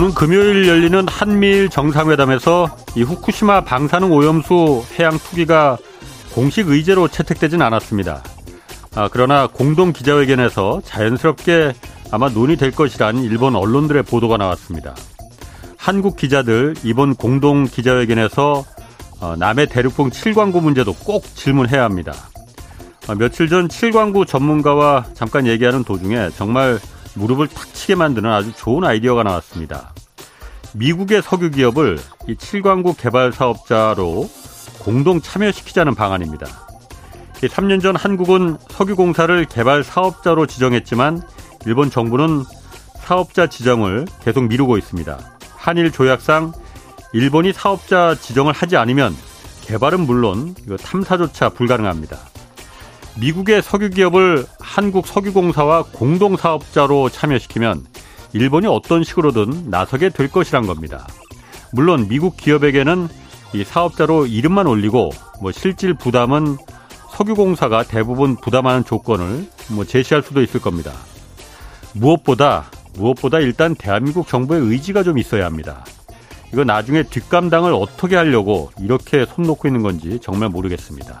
오는 금요일 열리는 한미일 정상회담에서 이 후쿠시마 방사능 오염수 해양 투기가 공식 의제로 채택되진 않았습니다. 아, 그러나 공동 기자회견에서 자연스럽게 아마 논의될 것이란 일본 언론들의 보도가 나왔습니다. 한국 기자들 이번 공동 기자회견에서 어, 남해 대륙봉 7광구 문제도 꼭 질문해야 합니다. 어, 며칠 전 7광구 전문가와 잠깐 얘기하는 도중에 정말 무릎을 탁 치게 만드는 아주 좋은 아이디어가 나왔습니다. 미국의 석유 기업을 이 7광구 개발 사업자로 공동 참여시키자는 방안입니다. 3년 전 한국은 석유공사를 개발 사업자로 지정했지만 일본 정부는 사업자 지정을 계속 미루고 있습니다. 한일 조약상 일본이 사업자 지정을 하지 않으면 개발은 물론 탐사조차 불가능합니다. 미국의 석유 기업을 한국 석유공사와 공동 사업자로 참여시키면 일본이 어떤 식으로든 나서게 될 것이란 겁니다. 물론 미국 기업에게는 이 사업자로 이름만 올리고 뭐 실질 부담은 석유공사가 대부분 부담하는 조건을 뭐 제시할 수도 있을 겁니다. 무엇보다 무엇보다 일단 대한민국 정부의 의지가 좀 있어야 합니다. 이거 나중에 뒷감당을 어떻게 하려고 이렇게 손 놓고 있는 건지 정말 모르겠습니다.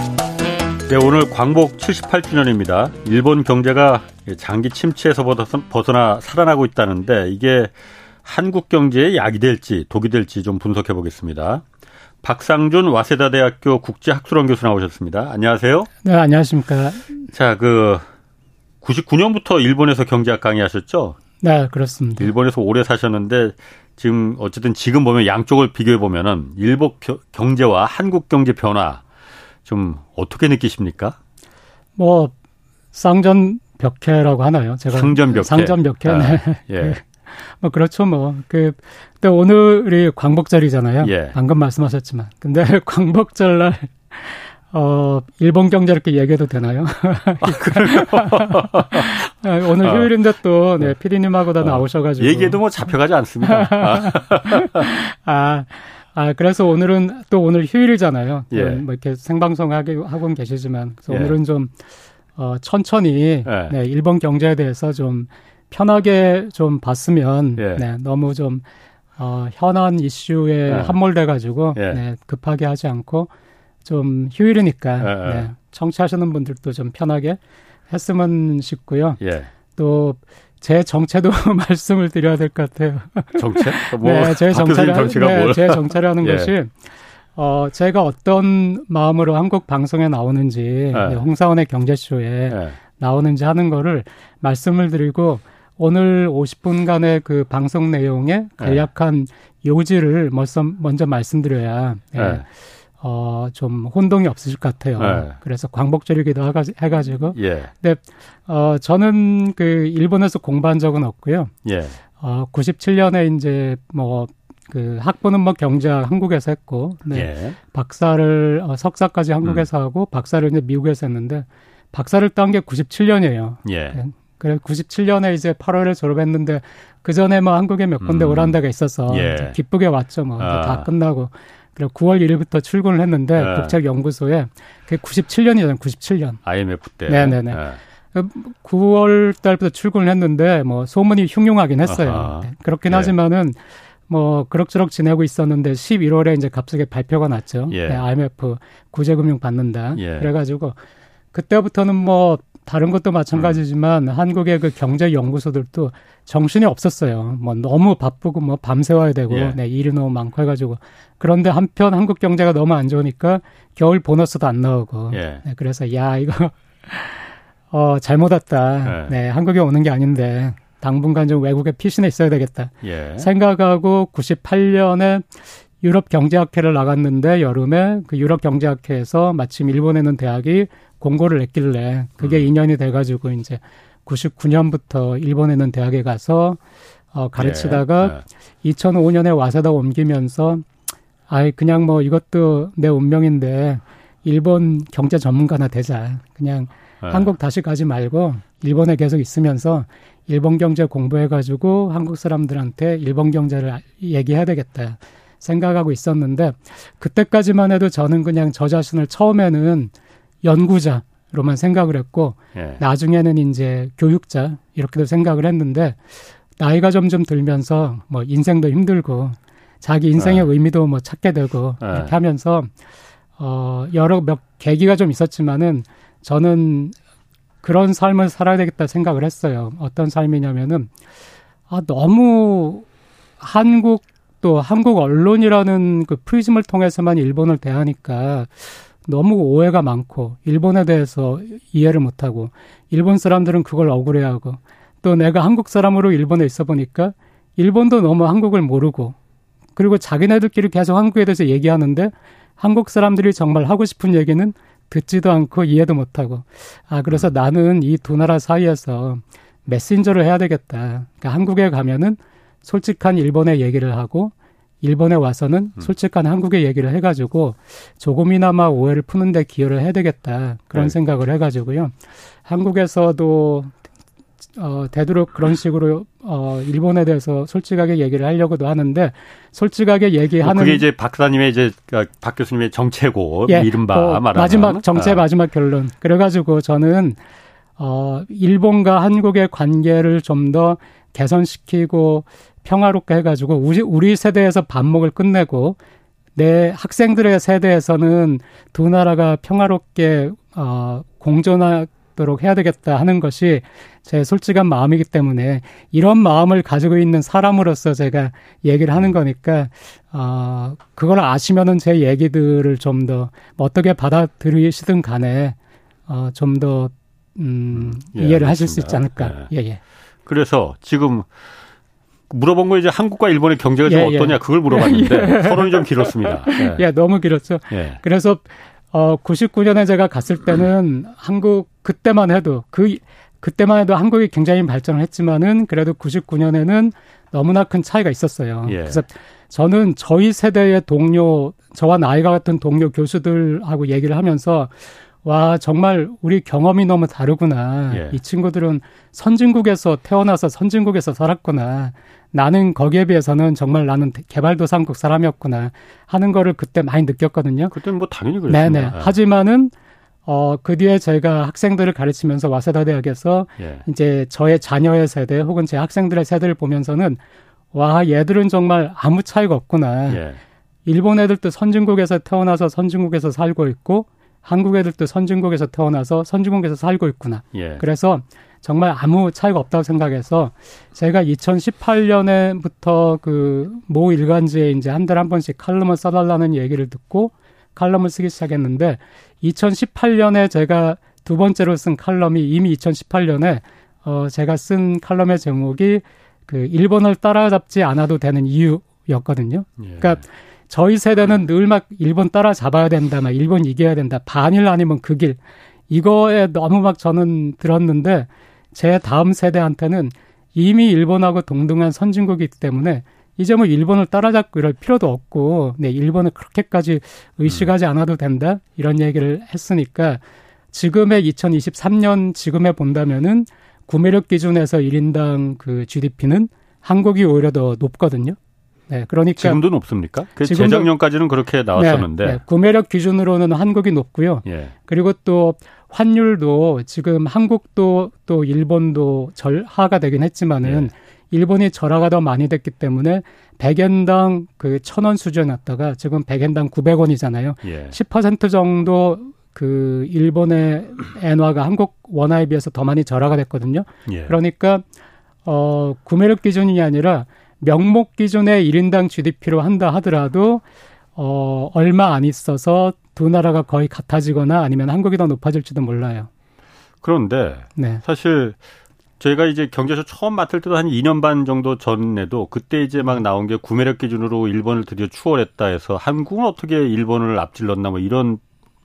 네, 오늘 광복 78주년입니다. 일본 경제가 장기 침체에서 벗어나 살아나고 있다는데 이게 한국 경제의 약이 될지 독이 될지 좀 분석해 보겠습니다. 박상준 와세다 대학교 국제학술원 교수 나오셨습니다. 안녕하세요. 네, 안녕하십니까. 자, 그 99년부터 일본에서 경제학 강의하셨죠? 네, 그렇습니다. 일본에서 오래 사셨는데 지금 어쨌든 지금 보면 양쪽을 비교해 보면은 일본 경제와 한국 경제 변화 좀 어떻게 느끼십니까? 뭐 쌍전 벽해라고 하나요? 제가 상전 벽해. 상전 벽해. 아, 네. 예. 뭐 그렇죠 뭐. 그 근데 오늘이 광복절이잖아요. 예. 방금 말씀하셨지만. 근데 광복절 날 어, 일본 경제 이렇게 얘기해도 되나요? 아, 오늘 아. 휴일인데 또, 네, 피디님하고 다 아. 나오셔가지고. 얘기해도 뭐 잡혀가지 않습니다. 아, 아, 그래서 오늘은 또 오늘 휴일이잖아요. 예. 뭐 이렇게 생방송 하고, 하고 계시지만. 그래서 예. 오늘은 좀, 어, 천천히, 예. 네, 일본 경제에 대해서 좀 편하게 좀 봤으면, 예. 네, 너무 좀, 어, 현안 이슈에 예. 함몰돼 가지고, 예. 네, 급하게 하지 않고, 좀 휴일이니까. 네, 청취하시는 분들도 좀 편하게 했으면 싶고요. 예. 또 제 정체도 말씀을 드려야 될 것 같아요. 정체? 뭐 네, 제 정체를 네, 제 정체라는 예. 것이 어 제가 어떤 마음으로 한국 방송에 나오는지 예. 네, 홍사원의 경제쇼에 예. 나오는지 하는 거를 말씀을 드리고 오늘 50분간의 그 방송 내용에 간략한 요지를 먼저, 먼저 말씀드려야 예. 어, 좀 혼동이 없으실 것 같아요. 네. 그래서 광복절이기도 해가지고. 예. 근데, 어, 저는 그 일본에서 공부한 적은 없고요. 예. 어, 97년에 이제 뭐, 그 학부는 뭐 경제학 한국에서 했고, 네. 예. 박사를, 어, 석사까지 한국에서 음. 하고, 박사를 이제 미국에서 했는데, 박사를 딴 게 97년이에요. 예. 네. 그래 97년에 이제 8월에 졸업했는데 그 전에 뭐 한국에 몇 군데 음. 오란 데가 있어서 예. 기쁘게 왔죠 뭐다 아. 끝나고 그리고 9월 1일부터 출근을 했는데 네. 국책연구소에 그게 97년이잖아요. 97년. IMF 때. 네네네. 네. 9월 달부터 출근을 했는데 뭐 소문이 흉흉하긴 했어요. 아하. 그렇긴 예. 하지만은 뭐 그럭저럭 지내고 있었는데 11월에 이제 갑자기 발표가 났죠. 예. 네, IMF 구제금융 받는다. 예. 그래가지고 그때부터는 뭐 다른 것도 마찬가지지만 음. 한국의 그 경제 연구소들도 정신이 없었어요. 뭐 너무 바쁘고 뭐 밤새워야 되고 예. 네, 일이 너무 많고 해가지고 그런데 한편 한국 경제가 너무 안 좋으니까 겨울 보너스도 안 나오고 예. 네, 그래서 야 이거 어 잘못 왔다. 예. 네, 한국에 오는 게 아닌데 당분간 좀 외국에 피신해 있어야 되겠다. 예. 생각하고 98년에 유럽 경제학회를 나갔는데 여름에 그 유럽 경제학회에서 마침 일본에 있는 대학이 공고를 냈길래 그게 음. 인연이 돼가지고 이제 99년부터 일본에 있는 대학에 가서 어, 가르치다가 예. 2005년에 와세다 옮기면서 아이 그냥 뭐 이것도 내 운명인데 일본 경제 전문가나 되자. 그냥 네. 한국 다시 가지 말고 일본에 계속 있으면서 일본 경제 공부해가지고 한국 사람들한테 일본 경제를 얘기해야 되겠다 생각하고 있었는데 그때까지만 해도 저는 그냥 저 자신을 처음에는 연구자로만 생각을 했고 예. 나중에는 이제 교육자 이렇게도 생각을 했는데 나이가 점점 들면서 뭐 인생도 힘들고 자기 인생의 네. 의미도 뭐 찾게 되고 네. 이렇게 하면서 어 여러 몇 계기가 좀 있었지만은 저는 그런 삶을 살아야 되겠다 생각을 했어요. 어떤 삶이냐면은 아 너무 한국 또 한국 언론이라는 그 프리즘을 통해서만 일본을 대하니까 너무 오해가 많고 일본에 대해서 이해를 못하고 일본 사람들은 그걸 억울해하고 또 내가 한국 사람으로 일본에 있어 보니까 일본도 너무 한국을 모르고 그리고 자기네들끼리 계속 한국에 대해서 얘기하는데 한국 사람들이 정말 하고 싶은 얘기는 듣지도 않고 이해도 못하고 아 그래서 음. 나는 이 두 나라 사이에서 메신저를 해야 되겠다. 그러니까 한국에 가면은 솔직한 일본의 얘기를 하고 일본에 와서는 음. 솔직한 한국의 얘기를 해가지고 조금이나마 오해를 푸는데 기여를 해야 되겠다 그런 네. 생각을 해가지고요. 한국에서도 어, 되도록 그런 식으로 어, 일본에 대해서 솔직하게 얘기를 하려고도 하는데 솔직하게 얘기하는 뭐 그게 이제 박사님의 이제 그박 교수님의 정체고 예, 이른바 어, 말하는 마지막 정체 아. 마지막 결론 그래가지고 저는 어, 일본과 한국의 관계를 좀더 개선시키고 평화롭게 해가지고 우리, 우리 세대에서 반목을 끝내고 내 학생들의 세대에서는 두 나라가 평화롭게 어, 공존하 도록 해야 되겠다 하는 것이 제 솔직한 마음이기 때문에 이런 마음을 가지고 있는 사람으로서 제가 얘기를 하는 거니까 어 그걸 아시면은 제 얘기들을 좀더 뭐 어떻게 받아들이시든 간에 어 좀더 음, 예, 이해를 알겠습니다. 하실 수 있지 않을까. 예. 예, 예. 그래서 지금 물어본 거 이제 한국과 일본의 경제가 좀 예, 예. 어떠냐 그걸 물어봤는데 예. 서론이 좀 길었습니다. 예, 예 너무 길었죠. 예. 그래서 어 99년에 제가 갔을 때는 한국 그때만 해도 그 그때만 해도 한국이 굉장히 발전을 했지만은 그래도 99년에는 너무나 큰 차이가 있었어요. 예. 그래서 저는 저희 세대의 동료, 저와 나이가 같은 동료 교수들하고 얘기를 하면서 와, 정말 우리 경험이 너무 다르구나. 예. 이 친구들은 선진국에서 태어나서 선진국에서 살았구나. 나는 거기에 비해서는 정말 나는 개발도상국 사람이었구나 하는 거를 그때 많이 느꼈거든요. 그때는 뭐 당연히 그랬습니다. 네네. 네. 하지만은 어, 그 뒤에 저희가 학생들을 가르치면서 와세다 대학에서 예. 이제 저의 자녀의 세대 혹은 제 학생들의 세대를 보면서는 와, 얘들은 정말 아무 차이가 없구나. 예. 일본 애들도 선진국에서 태어나서 선진국에서 살고 있고 한국 애들도 선진국에서 태어나서 선진국에서 살고 있구나. 예. 그래서 정말 아무 차이가 없다고 생각해서 제가 2018년에부터 그 모 일간지에 이제 한 달에 한 번씩 칼럼을 써달라는 얘기를 듣고 칼럼을 쓰기 시작했는데 2018년에 제가 두 번째로 쓴 칼럼이 이미 2018년에 어 제가 쓴 칼럼의 제목이 그 일본을 따라잡지 않아도 되는 이유였거든요. 예. 그러니까 저희 세대는 늘 막 일본 따라잡아야 된다, 막 일본 이겨야 된다, 반일 아니면 그 길. 이거에 너무 막 저는 들었는데 제 다음 세대한테는 이미 일본하고 동등한 선진국이기 때문에 이제 뭐 일본을 따라잡고 이럴 필요도 없고, 네, 일본을 그렇게까지 의식하지 않아도 된다? 이런 얘기를 했으니까 지금의 2023년 지금에 본다면은 구매력 기준에서 1인당 그 GDP는 한국이 오히려 더 높거든요. 네, 그러니까 지금도 높습니까? 그 재작년까지는 그렇게 나왔었는데 네, 네, 구매력 기준으로는 한국이 높고요. 예. 그리고 또 환율도 지금 한국도 또 일본도 절하가 되긴 했지만은 예. 일본이 절하가 더 많이 됐기 때문에 100엔당 그 1000원 수준이었다가 지금 100엔당 900원이잖아요. 예. 10% 정도 그 일본의 엔화가 한국 원화에 비해서 더 많이 절하가 됐거든요. 예. 그러니까 어 구매력 기준이 아니라 명목 기준의 1인당 GDP로 한다 하더라도 어 얼마 안 있어서 두 나라가 거의 같아지거나 아니면 한국이 더 높아질지도 몰라요. 그런데 네. 사실 저희가 이제 경제쇼 처음 맡을 때도 한 2년 반 정도 전에도 그때 이제 막 나온 게 구매력 기준으로 일본을 드디어 추월했다 해서 한국은 어떻게 일본을 앞질렀나 뭐 이런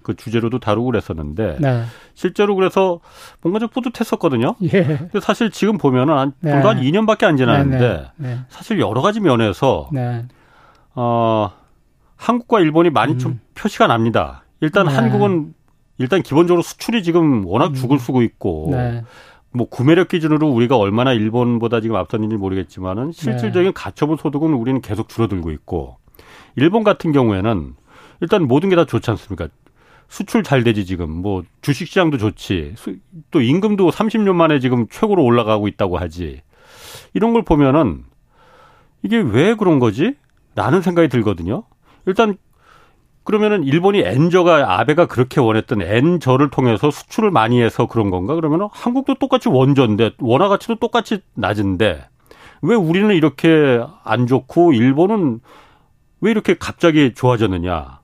그 주제로도 다루고 그랬었는데 네. 실제로 그래서 뭔가 좀 뿌듯했었거든요. 예. 근데 사실 지금 보면은 한 네. 불과 한 2년밖에 안 지났는데 네, 네, 네. 사실 여러 가지 면에서 네. 어 한국과 일본이 많이 음. 좀 표시가 납니다. 일단 한국은 일단 기본적으로 수출이 지금 워낙 음. 죽을 쓰고 있고 뭐 구매력 기준으로 우리가 얼마나 일본보다 지금 앞섰는지 모르겠지만은 실질적인 가처분 소득은 우리는 계속 줄어들고 있고 일본 같은 경우에는 일단 모든 게 다 좋지 않습니까? 수출 잘 되지 지금 뭐 주식 시장도 좋지 또 임금도 30년 만에 지금 최고로 올라가고 있다고 하지 이런 걸 보면은 이게 왜 그런 거지? 라는 생각이 들거든요. 일단 그러면은 일본이 엔저가 아베가 그렇게 원했던 엔저를 통해서 수출을 많이 해서 그런 건가? 그러면은 한국도 똑같이 원전인데 원화 가치도 똑같이 낮은데 왜 우리는 이렇게 안 좋고 일본은 왜 이렇게 갑자기 좋아졌느냐?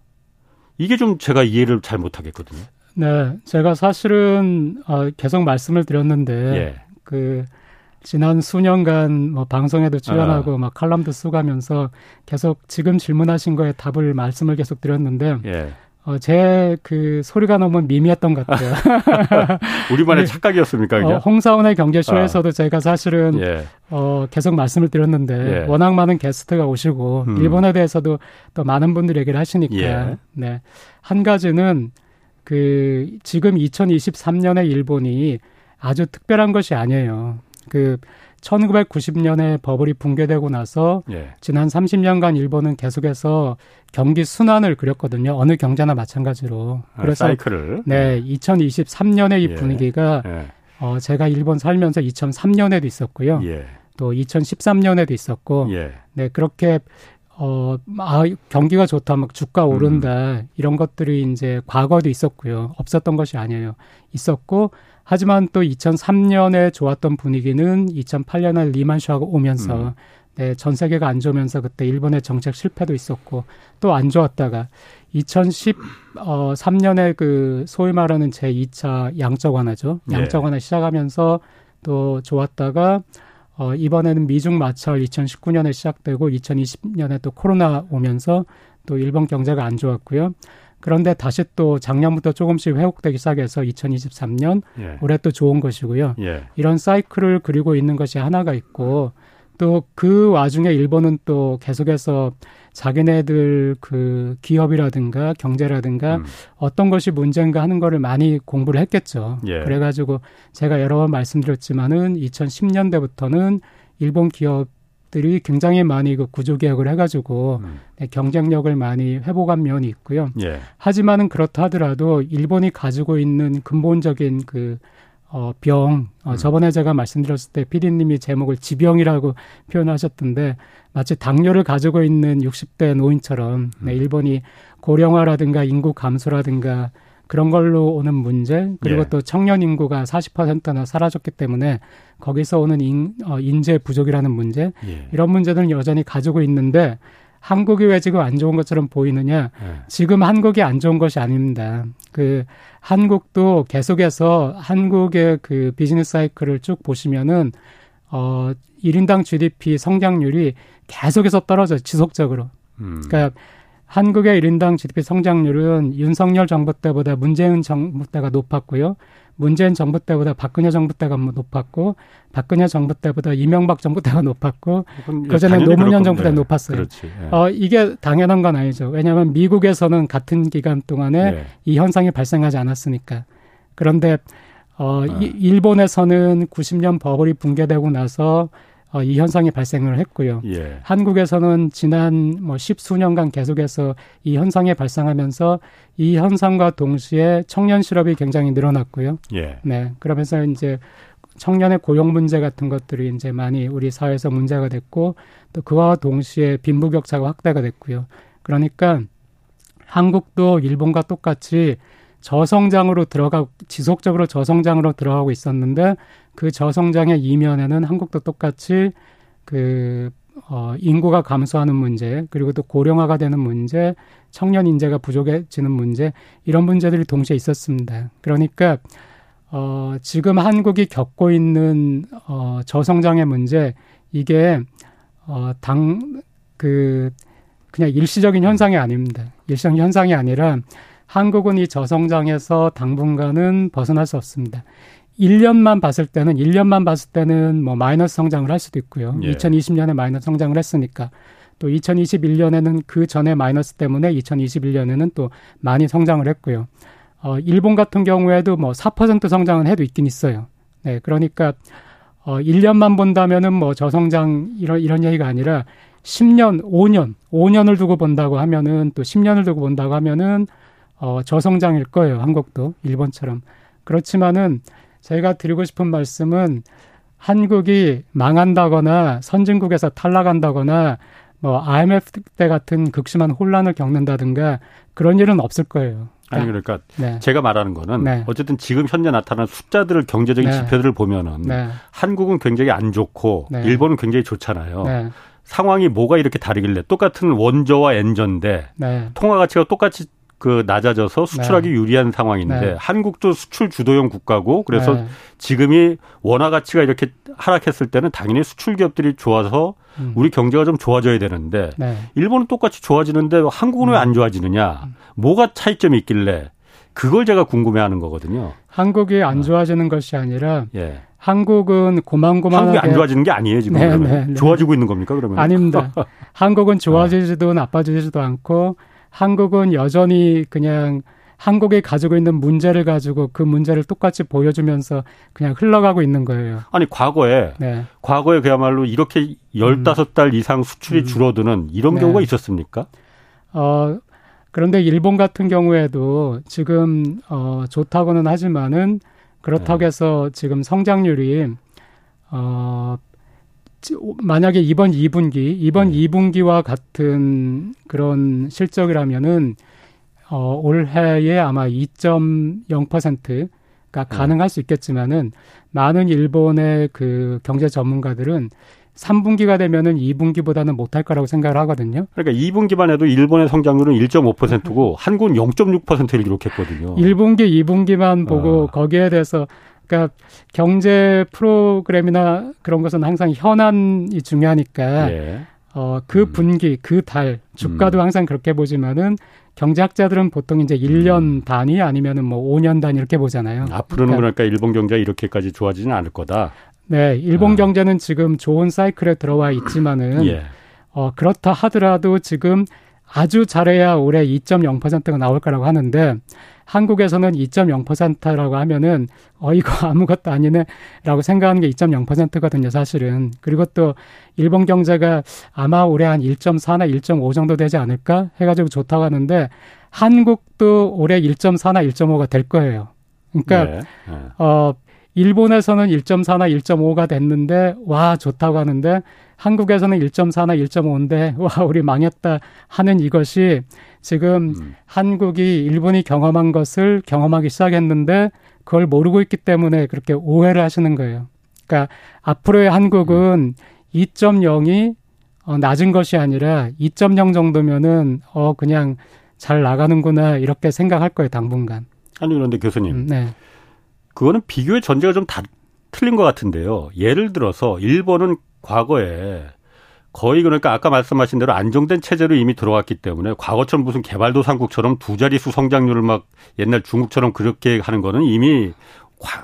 이게 좀 제가 이해를 잘 못하겠거든요. 네, 제가 사실은 어, 계속 말씀을 드렸는데 예. 그 지난 수년간 뭐 방송에도 출연하고 아. 막 칼럼도 쓰가면서 계속 지금 질문하신 거에 답을 말씀을 계속 드렸는데 예. 어, 제 그 소리가 너무 미미했던 것 같아요. 우리만의 네. 착각이었습니까? 어, 홍사원의 경제쇼에서도 아. 제가 사실은 예. 어, 계속 말씀을 드렸는데 예. 워낙 많은 게스트가 오시고 음. 일본에 대해서도 또 많은 분들이 얘기를 하시니까 예. 네. 한 가지는 그 지금 2023년에 일본이 아주 특별한 것이 아니에요. 그 1990년에 버블이 붕괴되고 나서 예. 지난 30년간 일본은 계속해서 경기 순환을 그렸거든요. 어느 경제나 마찬가지로. 아, 그래서 사이클을. 네, 2023년에 이 예. 분위기가 예. 어 제가 일본 살면서 2003년에도 있었고요. 예. 또 2013년에도 있었고 예. 네, 그렇게 어, 아, 경기가 좋다, 막 주가 오른다, 음. 이런 것들이 이제 과거에도 있었고요. 없었던 것이 아니에요. 있었고, 하지만 또 2003년에 좋았던 분위기는 2008년에 리만 쇼가 오면서 음. 네, 전 세계가 안 좋으면서 그때 일본의 정책 실패도 있었고 또 안 좋았다가 2013년에 어, 그 소위 말하는 제2차 양적 완화죠. 네. 양적 완화 시작하면서 또 좋았다가 어, 이번에는 미중 마찰 2019년에 시작되고 2020년에 또 코로나 오면서 또 일본 경제가 안 좋았고요. 그런데 다시 또 작년부터 조금씩 회복되기 시작해서 2023년 예. 올해 또 좋은 것이고요. 예. 이런 사이클을 그리고 있는 것이 하나가 있고 또 그 와중에 일본은 또 계속해서 자기네들 그 기업이라든가 경제라든가 음. 어떤 것이 문제인가 하는 거를 많이 공부를 했겠죠. 예. 그래가지고 제가 여러 번 말씀드렸지만은 2010년대부터는 일본 기업 들이 굉장히 많이 그 구조 개혁을 해가지고 음. 네, 경쟁력을 많이 회복한 면이 있고요. 예. 하지만은 그렇다 하더라도 일본이 가지고 있는 근본적인 그 어, 병, 어, 음. 저번에 제가 말씀드렸을 때 피디님이 제목을 지병이라고 표현하셨던데 마치 당뇨를 가지고 있는 60대 노인처럼 네, 음. 네, 일본이 고령화라든가 인구 감소라든가 그런 걸로 오는 문제 그리고 예. 또 청년 인구가 40%나 사라졌기 때문에 거기서 오는 인, 어, 인재 부족이라는 문제 예. 이런 문제들은 여전히 가지고 있는데 한국이 왜 지금 안 좋은 것처럼 보이느냐? 예. 지금 한국이 안 좋은 것이 아닙니다. 그 한국도 계속해서 한국의 그 비즈니스 사이클을 쭉 보시면은 어 1인당 GDP 성장률이 계속해서 떨어져 지속적으로. 음. 그러니까 한국의 1인당 GDP 성장률은 윤석열 정부 때보다 문재인 정부 때가 높았고요. 문재인 정부 때보다 박근혜 정부 때가 뭐 높았고 박근혜 정부 때보다 이명박 정부 때가 높았고 그전에 노무현 정부 때 네. 높았어요. 그렇지, 네. 어, 이게 당연한 건 아니죠. 왜냐하면 미국에서는 같은 기간 동안에 네. 이 현상이 발생하지 않았으니까. 그런데 어, 아. 일본에서는 90년 버블이 붕괴되고 나서 어, 이 현상이 발생을 했고요. 예. 한국에서는 지난 뭐 십수년간 계속해서 이 현상이 발생하면서 이 현상과 동시에 청년 실업이 굉장히 늘어났고요. 예. 네. 그러면서 이제 청년의 고용 문제 같은 것들이 이제 많이 우리 사회에서 문제가 됐고 또 그와 동시에 빈부격차가 확대가 됐고요. 그러니까 한국도 일본과 똑같이 저성장으로 들어가 지속적으로 저성장으로 들어가고 있었는데 그 저성장의 이면에는 한국도 똑같이 그 어, 인구가 감소하는 문제, 그리고 또 고령화가 되는 문제, 청년 인재가 부족해지는 문제, 이런 문제들이 동시에 있었습니다. 그러니까, 어, 지금 한국이 겪고 있는, 어, 저성장의 문제, 이게, 어, 당, 그, 그냥 일시적인 현상이 아닙니다. 일시적인 현상이 아니라 한국은 이 저성장에서 당분간은 벗어날 수 없습니다. 1년만 봤을 때는 1년만 봤을 때는 뭐 마이너스 성장을 할 수도 있고요. 예. 2020년에 마이너스 성장을 했으니까 또 2021년에는 그 전에 마이너스 때문에 2021년에는 또 많이 성장을 했고요. 어, 일본 같은 경우에도 뭐 4% 성장은 해도 있긴 있어요. 네, 그러니까 어, 1년만 본다면은 뭐 저성장 이런 이런 얘기가 아니라 10년, 5년, 5년을 두고 본다고 하면은 또 10년을 두고 본다고 하면은 어, 저성장일 거예요. 한국도 일본처럼. 그렇지만은 저희가 드리고 싶은 말씀은 한국이 망한다거나 선진국에서 탈락한다거나 뭐 IMF 때 같은 극심한 혼란을 겪는다든가 그런 일은 없을 거예요. 아니 그러니까 네. 제가 말하는 거는 네. 어쨌든 지금 현재 나타나는 숫자들을 경제적인 네. 지표들을 보면은 네. 한국은 굉장히 안 좋고 네. 일본은 굉장히 좋잖아요. 네. 상황이 뭐가 이렇게 다르길래 똑같은 원저와 엔저인데 통화 가치가 똑같이 그 낮아져서 수출하기 네. 유리한 상황인데 네. 한국도 수출 주도형 국가고 그래서 네. 지금이 원화 가치가 이렇게 하락했을 때는 당연히 수출 기업들이 좋아서 음. 우리 경제가 좀 좋아져야 되는데 네. 일본은 똑같이 좋아지는데 한국은 음. 왜안 좋아지느냐? 음. 뭐가 차이점이 있길래 그걸 제가 궁금해하는 거거든요. 한국이 안 어. 좋아지는 것이 아니라 예. 한국은 고만고만하게 한국이 안 좋아지는 게 아니에요 지금 네, 네, 네. 좋아지고 있는 겁니까 그러면? 아닙니다. 한국은 좋아지지도 어. 나빠지지도 않고 한국은 여전히 그냥 한국이 가지고 있는 문제를 가지고 그 문제를 똑같이 보여주면서 그냥 흘러가고 있는 거예요. 아니, 과거에, 네. 과거에 그야말로 이렇게 열다섯 달 이상 수출이 음. 줄어드는 이런 네. 경우가 있었습니까? 어, 그런데 일본 같은 경우에도 지금, 어, 좋다고는 하지만은 그렇다고 네. 해서 지금 성장률이, 어, 만약에 이번 2분기, 이번 네. 2분기와 같은 그런 실적이라면은 어 올해에 아마 2.0%가 가능할 수 있겠지만은 많은 일본의 그 경제 전문가들은 3분기가 되면은 2분기보다는 못할 거라고 생각을 하거든요. 그러니까 2분기만 해도 일본의 성장률은 1.5%고 한국은 0.6%를 기록했거든요. 1분기, 2분기만 보고 아. 거기에 대해서 그러니까 경제 프로그램이나 그런 것은 항상 현안이 중요하니까 예. 어, 그 음. 분기, 그 달, 주가도 음. 항상 그렇게 보지만은 경제학자들은 보통 이제 1년 음. 단위 아니면은 뭐 5년 단위 이렇게 보잖아요. 앞으로는 그러니까, 그러니까 일본 경제가 이렇게까지 좋아지지는 않을 거다. 네, 일본 아. 경제는 지금 좋은 사이클에 들어와 있지만은 예. 어, 그렇다 하더라도 지금 아주 잘해야 올해 2.0%가 나올 거라고 하는데 한국에서는 2.0%라고 하면은 어 이거 아무것도 아니네라고 생각하는 게 2.0%거든요, 사실은. 그리고 또 일본 경제가 아마 올해 한 1.4나 1.5 정도 되지 않을까 해 가지고 좋다고 하는데 한국도 올해 1.4나 1.5가 될 거예요. 그러니까 네, 네. 어 일본에서는 1.4나 1.5가 됐는데 와 좋다고 하는데 한국에서는 1.4나 1.5인데 와 우리 망했다 하는 이것이 지금 음. 한국이 일본이 경험한 것을 경험하기 시작했는데 그걸 모르고 있기 때문에 그렇게 오해를 하시는 거예요. 그러니까 앞으로의 한국은 음. 2.0이 어, 낮은 것이 아니라 2.0 정도면은 어 그냥 잘 나가는구나 이렇게 생각할 거예요 당분간. 아니 그런데 교수님, 음, 네. 그거는 비교의 전제가 좀 다 틀린 것 같은데요. 예를 들어서 일본은 과거에 거의 그러니까 아까 말씀하신 대로 안정된 체제로 이미 들어왔기 때문에 과거처럼 무슨 개발도상국처럼 두 자릿수 성장률을 막 옛날 중국처럼 그렇게 하는 거는 이미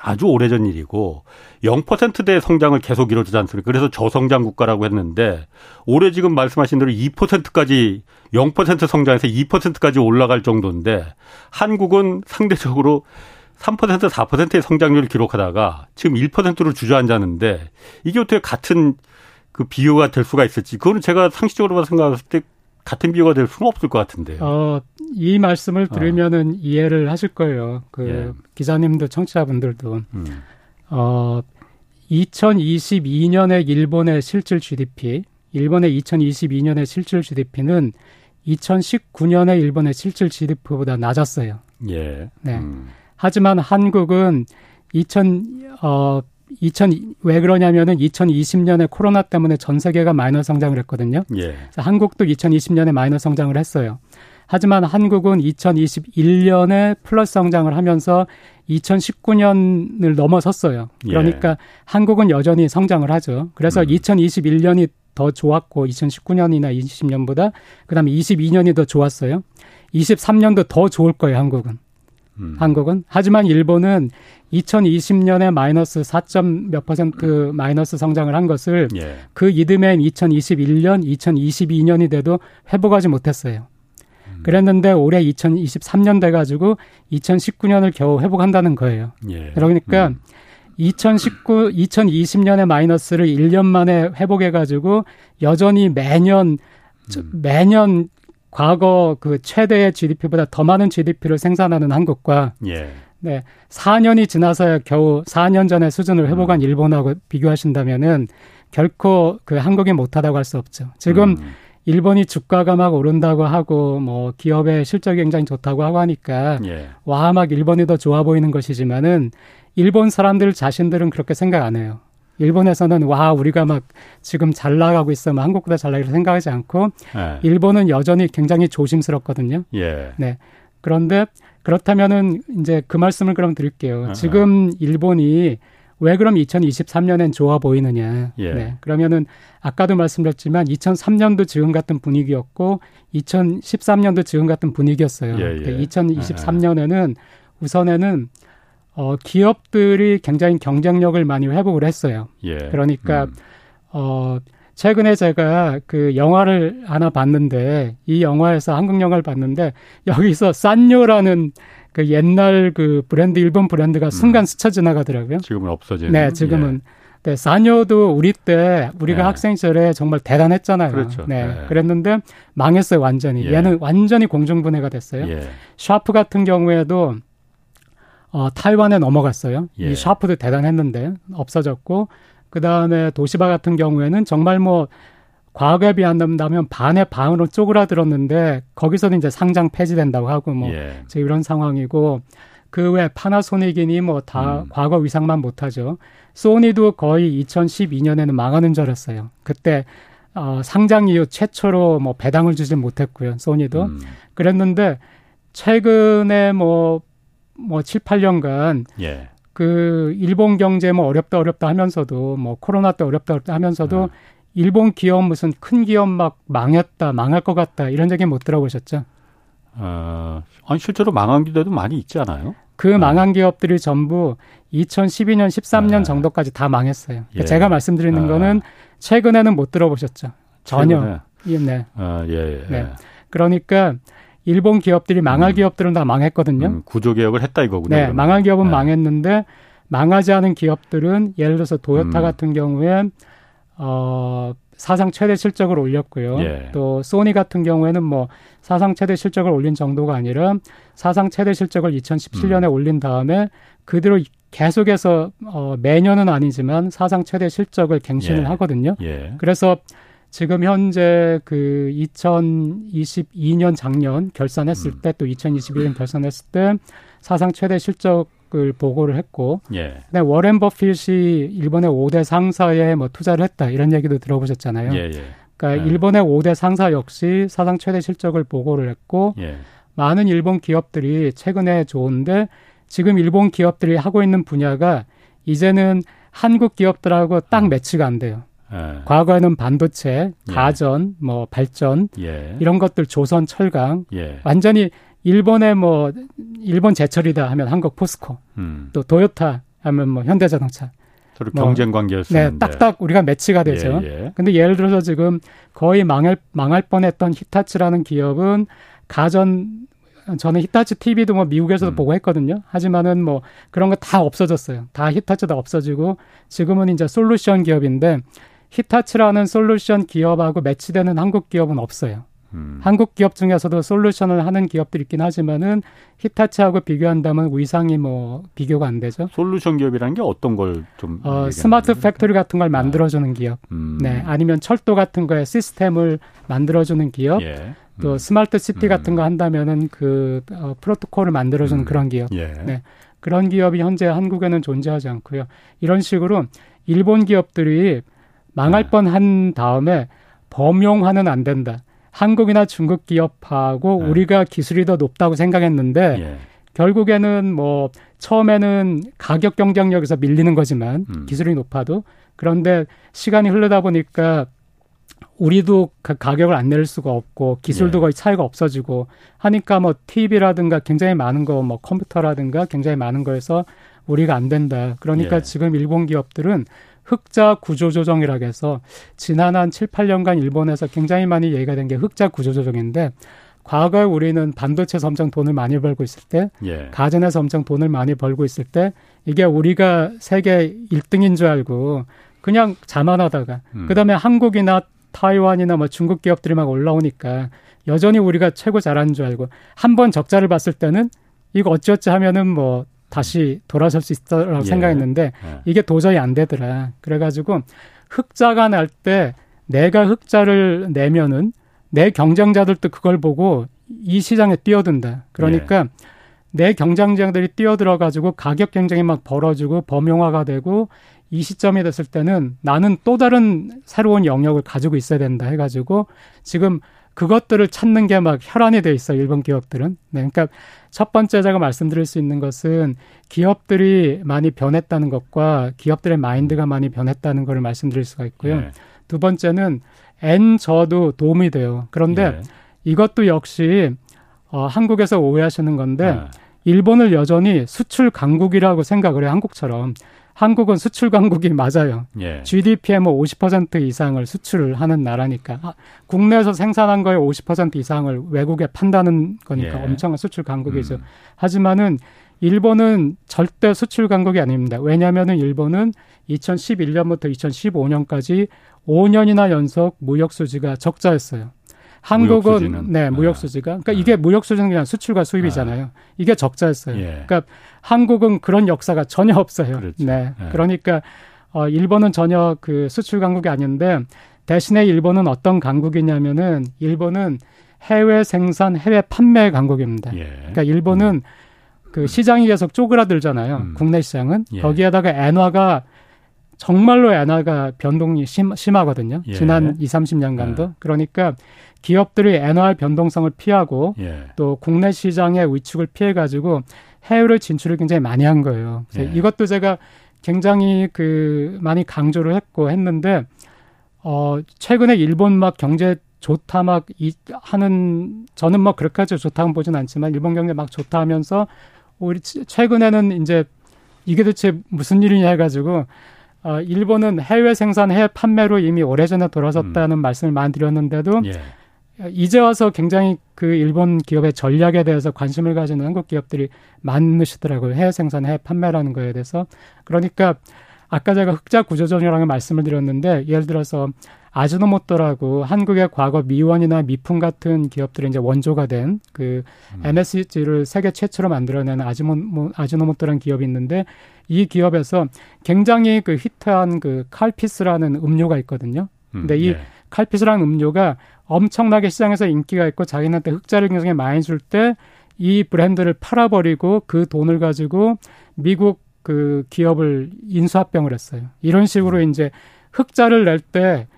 아주 오래전 일이고 0%대 성장을 계속 이루어지지 않습니까? 그래서 저성장 국가라고 했는데 올해 지금 말씀하신 대로 2%까지 0% 성장해서 2%까지 올라갈 정도인데 한국은 상대적으로 3% 4%의 성장률을 기록하다가 지금 1%로 주저앉았는데 이게 어떻게 같은 그 비교가 될 수가 있을지 그거는 제가 상식적으로 생각했을 때 같은 비교가 될 수는 없을 것 같은데요. 어, 이 말씀을 어. 들으면은 어. 이해를 하실 거예요. 그 예. 기자님도 청취자분들도 음. 어 2022년에 일본의 실질 GDP, 일본의 2022년의 실질 GDP는 2019년에 일본의 실질 GDP보다 낮았어요. 예. 네. 음. 하지만 한국은 2000, 어, 2000, 왜 그러냐면은 2020년에 코로나 때문에 전 세계가 마이너스 성장을 했거든요. 예. 한국도 2020년에 마이너스 성장을 했어요. 하지만 한국은 2021년에 플러스 성장을 하면서 2019년을 넘어섰어요. 그러니까 예. 한국은 여전히 성장을 하죠. 그래서 음. 2021년이 더 좋았고 2019년이나 20년보다 그다음에 22년이 더 좋았어요. 23년도 더 좋을 거예요, 한국은. 음. 한국은. 하지만 일본은 2020년에 마이너스 4점 몇 퍼센트 마이너스 성장을 한 것을 예. 그 이듬해인 2021년, 2022년이 돼도 회복하지 못했어요. 음. 그랬는데 올해 2023년 돼가지고 2019년을 겨우 회복한다는 거예요. 예. 그러니까 음. 2019, 2020년의 마이너스를 1년 만에 회복해가지고 여전히 매년 음. 매년 과거 그 최대의 GDP보다 더 많은 GDP를 생산하는 한국과 예. 네, 4년이 지나서야 겨우 4년 전의 수준을 회복한 음. 일본하고 비교하신다면은 결코 그 한국이 못하다고 할 수 없죠. 지금 음. 일본이 주가가 막 오른다고 하고 뭐 기업의 실적이 굉장히 좋다고 하고 하니까 예. 와막 일본이 더 좋아 보이는 것이지만은 일본 사람들 자신들은 그렇게 생각 안 해요. 일본에서는 와 우리가 막 지금 잘 나가고 있어, 뭐 한국보다 잘 나가고 생각하지 않고 예. 일본은 여전히 굉장히 조심스럽거든요. 예. 네. 그런데 그렇다면은 이제 그 말씀을 그럼 드릴게요. 아 지금 일본이 왜 그럼 2023년엔 좋아 보이느냐? 예. 네. 그러면은 아까도 말씀드렸지만 2003년도 지금 같은 분위기였고 2013년도 지금 같은 분위기였어요. 예, 예. 2023년에는 우선에는 어 기업들이 굉장히 경쟁력을 많이 회복을 했어요. 예. 그러니까 음. 어 최근에 제가 그 영화를 하나 봤는데 이 영화에서 한국 영화를 봤는데 여기서 산요라는 그 옛날 그 브랜드 일본 브랜드가 순간 음. 스쳐 지나가더라고요. 지금은 없어진. 네, 지금은 예. 네, 산요도 우리 때 우리가 네. 학생 시절에 정말 대단했잖아요. 그렇죠. 네, 네. 그랬는데 망했어요 완전히. 예. 얘는 완전히 공중분해가 됐어요. 예. 샤프 같은 경우에도 어, 타이완에 넘어갔어요. 예. 이 샤프도 대단했는데 없어졌고 그 다음에 도시바 같은 경우에는 정말 뭐 과거에 비한다면 반의 반으로 쪼그라들었는데 거기서는 이제 상장 폐지된다고 하고 뭐 예. 이런 상황이고 그 외 파나소닉이니 뭐다 음. 과거 위상만 못하죠. 소니도 거의 2012년에는 망하는 줄 알았어요. 그때 어, 상장 이후 최초로 뭐 배당을 주지 못했고요. 소니도 음. 그랬는데 최근에 뭐 뭐뭐 7, 8년간 예. 그 일본 경제 뭐 어렵다 어렵다 하면서도 뭐 코로나 때 어렵다 어렵다 하면서도 음. 일본 기업 무슨 큰 기업 막 망했다 망할 것 같다 이런 얘기 못 들어보셨죠? 어, 아니 실제로 망한 기업도 많이 있지 않아요? 그 네. 망한 기업들이 전부 2012년 13년 네. 정도까지 다 망했어요. 그러니까 예. 제가 말씀드리는 아. 거는 최근에는 못 들어보셨죠? 전혀. 최근에. 네. 아, 예, 예. 네. 그러니까 일본 기업들이 망할 음. 기업들은 다 망했거든요. 음, 구조 개혁을 했다 이거군요. 네, 그러면. 망할 기업은 네. 망했는데 망하지 않은 기업들은 예를 들어서 도요타 음. 같은 경우에 어 사상 최대 실적을 올렸고요. 예. 또 소니 같은 경우에는 뭐 사상 최대 실적을 올린 정도가 아니라 사상 최대 실적을 2017년에 음. 올린 다음에 그대로 계속해서 어 매년은 아니지만 사상 최대 실적을 갱신을 예. 하거든요. 예. 그래서 지금 현재 그 2022년 작년 결산했을 음. 때또 2021년 결산했을 때 사상 최대 실적을 보고를 했고, 예. 근데 워렌 버핏이 일본의 5대 상사에 뭐 투자를 했다 이런 얘기도 들어보셨잖아요. 예, 예. 그러니까 예. 일본의 5대 상사 역시 사상 최대 실적을 보고를 했고, 예. 많은 일본 기업들이 최근에 좋은데 지금 일본 기업들이 하고 있는 분야가 이제는 한국 기업들하고 딱 음. 매치가 안 돼요. 예. 과거에는 반도체, 예. 가전, 예. 뭐 발전 예. 이런 것들 조선 철강 예. 완전히 일본의 뭐 일본 제철이다 하면 한국 포스코 음. 또 도요타 하면 뭐 현대자동차 서로 뭐, 경쟁 관계였었는데 네, 딱딱 우리가 매치가 되죠. 예, 예. 근데 예를 들어서 지금 거의 망할 망할 뻔했던 히타치라는 기업은 가전 저는 히타치 TV도 뭐 미국에서도 음. 보고 했거든요. 하지만은 뭐 그런 거 다 없어졌어요. 다 히타치 다 없어지고 지금은 이제 솔루션 기업인데 히타치라는 솔루션 기업하고 매치되는 한국 기업은 없어요. 음. 한국 기업 중에서도 solution을 하는 기업들이 있긴 하지만은 히타치하고 비교한다면 위상이 뭐 비교가 안 되죠. 솔루션 기업이라는 게 어떤 걸좀 어, 스마트 거예요? factory 같은 걸 만들어주는 아. 기업, 음. 네 아니면 철도 같은 거에 시스템을 만들어주는 기업, 예. 음. 또 smart city 음. 같은 거 한다면은 그 어, 프로토콜을 만들어주는 음. 그런 기업, 예. 네 그런 기업이 현재 한국에는 존재하지 않고요. 이런 식으로 일본 기업들이 망할 네. 뻔한 다음에 범용화는 안 된다. 한국이나 중국 기업하고 네. 우리가 기술이 더 높다고 생각했는데 예. 결국에는 뭐 처음에는 가격 경쟁력에서 밀리는 거지만 음. 기술이 높아도 그런데 시간이 흐르다 보니까 우리도 그 가격을 안 내릴 수가 없고 기술도 예. 거의 차이가 없어지고 하니까 뭐 TV라든가 굉장히 많은 거 뭐 컴퓨터라든가 굉장히 많은 거에서 우리가 안 된다. 그러니까 예. 지금 일본 기업들은 흑자 구조 조정이라고 해서 지난 한 7, 8년간 일본에서 굉장히 많이 얘기가 된 게 흑자 구조 조정인데 과거에 우리는 반도체에서 엄청 돈을 많이 벌고 있을 때, 예. 가전에서 엄청 돈을 많이 벌고 있을 때, 이게 우리가 세계 1등인 줄 알고 그냥 자만하다가, 음. 그 다음에 한국이나 타이완이나 뭐 중국 기업들이 막 올라오니까 여전히 우리가 최고 잘하는 줄 알고 한 번 적자를 봤을 때는 이거 어찌어찌 하면은 뭐 다시 돌아설 수 있다라고 예. 생각했는데 예. 이게 도저히 안 되더라. 그래가지고 흑자가 날 때 내가 흑자를 내면은 내 경쟁자들도 그걸 보고 이 시장에 뛰어든다. 그러니까 예. 내 경쟁자들이 뛰어들어가지고 가격 경쟁이 막 벌어지고 범용화가 되고 이 시점이 됐을 때는 나는 또 다른 새로운 영역을 가지고 있어야 된다 해가지고 지금 그것들을 찾는 게 막 혈안이 돼 있어 일본 기업들은. 네, 그러니까 첫 번째 제가 말씀드릴 수 있는 것은 기업들이 많이 변했다는 것과 기업들의 마인드가 많이 변했다는 것을 말씀드릴 수가 있고요. 네. 두 번째는 N 저도 도움이 돼요. 그런데 네. 이것도 역시 어, 한국에서 오해하시는 건데 네. 일본을 여전히 수출 강국이라고 생각을 해요. 한국처럼. 한국은 수출 강국이 맞아요. 예. GDP의 뭐 50% 이상을 수출을 하는 나라니까 아, 국내에서 생산한 거의 50% 이상을 외국에 판다는 거니까 예. 엄청난 수출 강국이죠. 음. 하지만은 일본은 절대 수출 강국이 아닙니다. 왜냐하면은 일본은 2011년부터 2015년까지 5년이나 연속 무역 수지가 적자였어요. 한국은 무역 네 무역 수지가 그러니까 아. 이게 무역 수지는 그냥 수출과 수입이잖아요. 아. 이게 적자였어요. 예. 그러니까 한국은 그런 역사가 전혀 없어요. 그렇죠. 네. 예. 그러니까 어 일본은 전혀 그 수출 강국이 아닌데 대신에 일본은 어떤 강국이냐면은 일본은 해외 생산, 해외 판매 강국입니다. 예. 그러니까 일본은 음. 그 시장이 계속 쪼그라들잖아요. 음. 국내 시장은 예. 거기에다가 엔화가 정말로 엔화가 변동이 심, 심하거든요. 예. 지난 2, 30년간도. 예. 그러니까 기업들이 엔화 변동성을 피하고 예. 또 국내 시장의 위축을 피해 가지고 해외로 진출을 굉장히 많이 한 거예요. 그래서 예. 이것도 제가 굉장히 그 많이 강조를 했고 했는데 어 최근에 일본 막 경제 좋다 막 이, 하는 저는 뭐 그렇게까지 좋다고 보진 않지만 일본 경제 막 좋다 하면서 우리 최근에는 이제 이게 대체 무슨 일이냐 해가지고 어, 일본은 해외 생산, 해외 판매로 이미 오래전에 돌아섰다는 음. 말씀을 많이 드렸는데도 예. 이제 와서 굉장히 그 일본 기업의 전략에 대해서 관심을 가지는 한국 기업들이 많으시더라고요. 해외 생산, 해외 판매라는 거에 대해서. 그러니까 아까 제가 흑자 구조전이라는 말씀을 드렸는데 예를 들어서 아즈노모토라고 한국의 과거 미원이나 미풍 같은 기업들이 이제 원조가 된그 음. MSG를 세계 최초로 만들어낸 아즈모, 아즈노모토라는 기업이 있는데 이 기업에서 굉장히 그 히트한 그 칼피스라는 음료가 있거든요. 근데 음, 이 네. 칼피스라는 음료가 엄청나게 시장에서 인기가 있고 자기네한테 흑자를 굉장히 많이 줄 때 이 브랜드를 팔아버리고 그 돈을 가지고 미국 그 기업을 인수합병을 했어요. 이런 식으로 음. 이제 흑자를 낼 때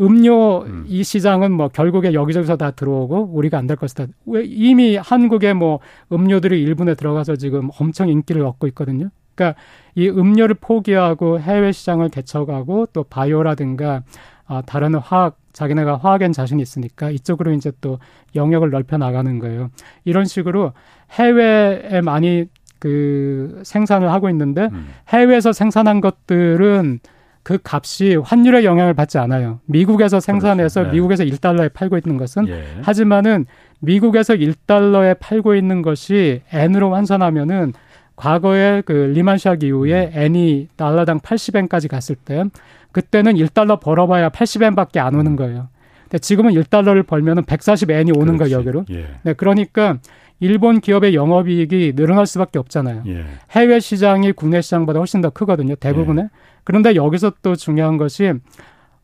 음료 음. 이 시장은 뭐 결국에 여기저기서 다 들어오고 우리가 안 될 것이다. 왜 이미 한국에 뭐 음료들이 일본에 들어가서 지금 엄청 인기를 얻고 있거든요. 그러니까 이 음료를 포기하고 해외 시장을 개척하고 또 바이오라든가 아, 다른 화학 자기네가 화학엔 자신이 있으니까 이쪽으로 이제 또 영역을 넓혀 나가는 거예요. 이런 식으로 해외에 많이 그 생산을 하고 있는데 음. 해외에서 생산한 것들은 그 값이 환율의 영향을 받지 않아요. 미국에서 생산해서 그렇죠. 네. 미국에서 1달러에 팔고 있는 것은 예. 하지만은 미국에서 1달러에 팔고 있는 것이 N으로 환산하면은 과거에 그 리만샥 이후에 음. N이 달러당 80엔까지 갔을 때 그때는 1달러 벌어봐야 80엔밖에 안 오는 음. 거예요. 근데 지금은 1달러를 벌면은 140엔이 오는 그렇지. 거예요, 여기로. 예. 네, 그러니까 일본 기업의 영업이익이 늘어날 수밖에 없잖아요. 예. 해외 시장이 국내 시장보다 훨씬 더 크거든요, 대부분의. 예. 그런데 여기서 또 중요한 것이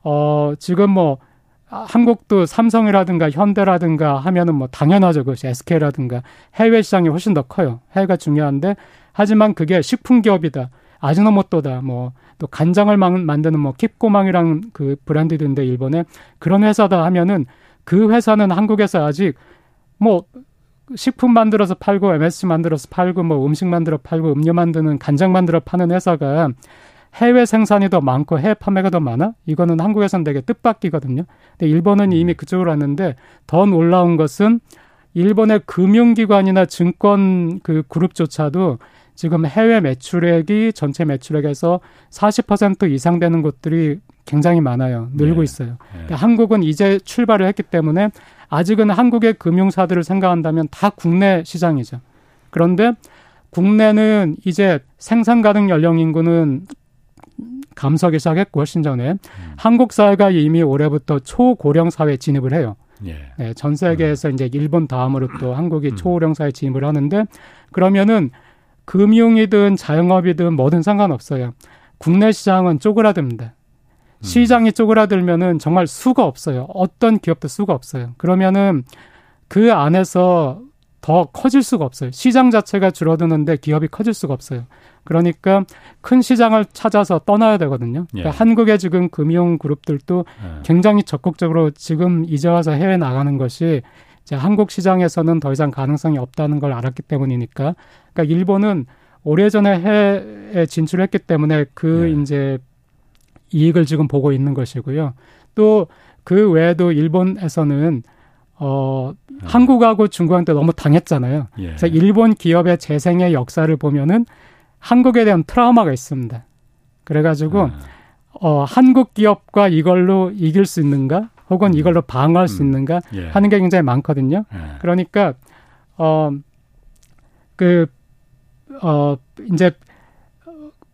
어 지금 뭐 한국도 삼성이라든가 현대라든가 하면은 뭐 당연하죠. 그것이 SK라든가 해외 시장이 훨씬 더 커요. 해외가 중요한데 하지만 그게 식품 기업이다. 아즈노모토다. 뭐 또 간장을 만드는 뭐 킵고망이랑 그 브랜드인데 일본에 그런 회사다 하면은 그 회사는 한국에서 아직 뭐 식품 만들어서 팔고 MSG 만들어서 팔고 뭐 음식 만들어 팔고 음료 만드는 간장 만들어 파는 회사가 해외 생산이 더 많고 해외 판매가 더 많아? 이거는 한국에서는 되게 뜻밖이거든요. 근데 일본은 이미 음. 그쪽으로 왔는데 더 놀라운 것은 일본의 금융기관이나 증권 그 그룹조차도 지금 해외 매출액이 전체 매출액에서 40% 이상 되는 곳들이 굉장히 많아요. 늘고 네. 있어요. 네. 한국은 이제 출발을 했기 때문에 아직은 한국의 금융사들을 생각한다면 다 국내 시장이죠. 그런데 국내는 이제 생산 가능 연령 인구는 감소하기 시작했고 훨씬 전에 음. 한국 사회가 이미 올해부터 초고령 사회 진입을 해요. 예. 네, 전 세계에서 음. 이제 일본 다음으로 또 한국이 음. 초고령 사회 진입을 하는데 그러면은 금융이든 자영업이든 뭐든 상관없어요. 국내 시장은 쪼그라듭니다. 음. 시장이 쪼그라들면은 정말 수가 없어요. 어떤 기업도 수가 없어요. 그러면은 그 안에서 더 커질 수가 없어요. 시장 자체가 줄어드는데 기업이 커질 수가 없어요. 그러니까 큰 시장을 찾아서 떠나야 되거든요. 그러니까 예. 한국의 지금 금융 그룹들도 예. 굉장히 적극적으로 지금 이제 와서 해외 나가는 것이 이제 한국 시장에서는 더 이상 가능성이 없다는 걸 알았기 때문이니까. 그러니까 일본은 오래전에 해외에 진출했기 때문에 그 예. 이제 이익을 지금 보고 있는 것이고요. 또 그 외에도 일본에서는 어, 음. 한국하고 중국한테 너무 당했잖아요. 예. 그래서 일본 기업의 재생의 역사를 보면은 한국에 대한 트라우마가 있습니다. 그래가지고, 음. 어, 한국 기업과 이걸로 이길 수 있는가? 혹은 음. 이걸로 방어할 수 음. 있는가? 예. 하는 게 굉장히 많거든요. 예. 그러니까, 어, 그, 어, 이제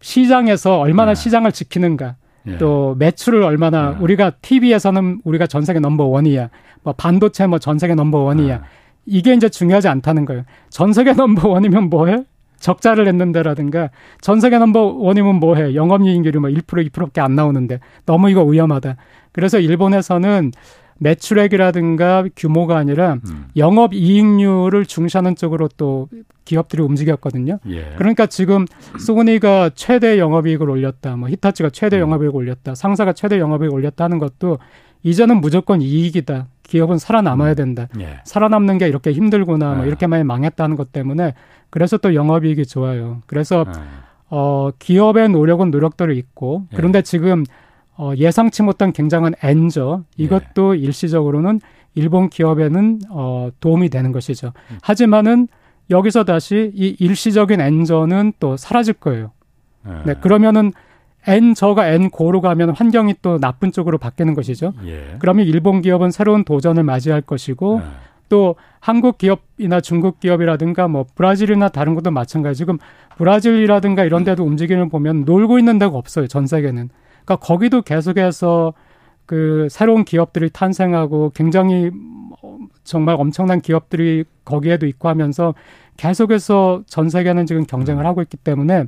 시장에서 얼마나 예. 시장을 지키는가. 예. 또 매출을 얼마나 예. 우리가 TV에서는 우리가 전 세계 넘버 원이야. 뭐 반도체 뭐 전 세계 넘버 원이야. 예. 이게 이제 중요하지 않다는 거예요. 전 세계 넘버 원이면 뭐해? 적자를 냈는데라든가 전 세계 넘버 원이면 뭐해? 영업이익률이 뭐 1% 2%밖에 안 나오는데 너무 이거 위험하다. 그래서 일본에서는 매출액이라든가 규모가 아니라 음. 영업 이익률을 중시하는 쪽으로 또 기업들이 움직였거든요. 예. 그러니까 지금 소니가 최대 영업이익을 올렸다, 뭐 히타치가 최대 음. 영업이익을 올렸다, 상사가 최대 영업이익을 올렸다 하는 것도 이제는 무조건 이익이다. 기업은 살아남아야 음. 된다. 예. 살아남는 게 이렇게 힘들구나, 뭐 예. 이렇게 많이 망했다는 것 때문에 그래서 또 영업이익이 좋아요. 그래서 예. 어 기업의 노력은 노력대로 있고 예. 그런데 지금 어, 예상치 못한 굉장한 엔저 이것도 예. 일시적으로는 일본 기업에는 어, 도움이 되는 것이죠. 음. 하지만은 여기서 다시 이 일시적인 엔저는 또 사라질 거예요. 예. 네, 그러면은 엔저가 엔고로 가면 환경이 또 나쁜 쪽으로 바뀌는 것이죠. 예. 그러면 일본 기업은 새로운 도전을 맞이할 것이고 예. 또 한국 기업이나 중국 기업이라든가 뭐 브라질이나 다른 것도 마찬가지. 지금 브라질이라든가 이런 데도 움직임을 보면 놀고 있는 데가 없어요. 전 세계는. 그러니까 거기도 계속해서 그 새로운 기업들이 탄생하고 굉장히 정말 엄청난 기업들이 거기에도 있고 하면서 계속해서 전 세계는 지금 경쟁을 하고 있기 때문에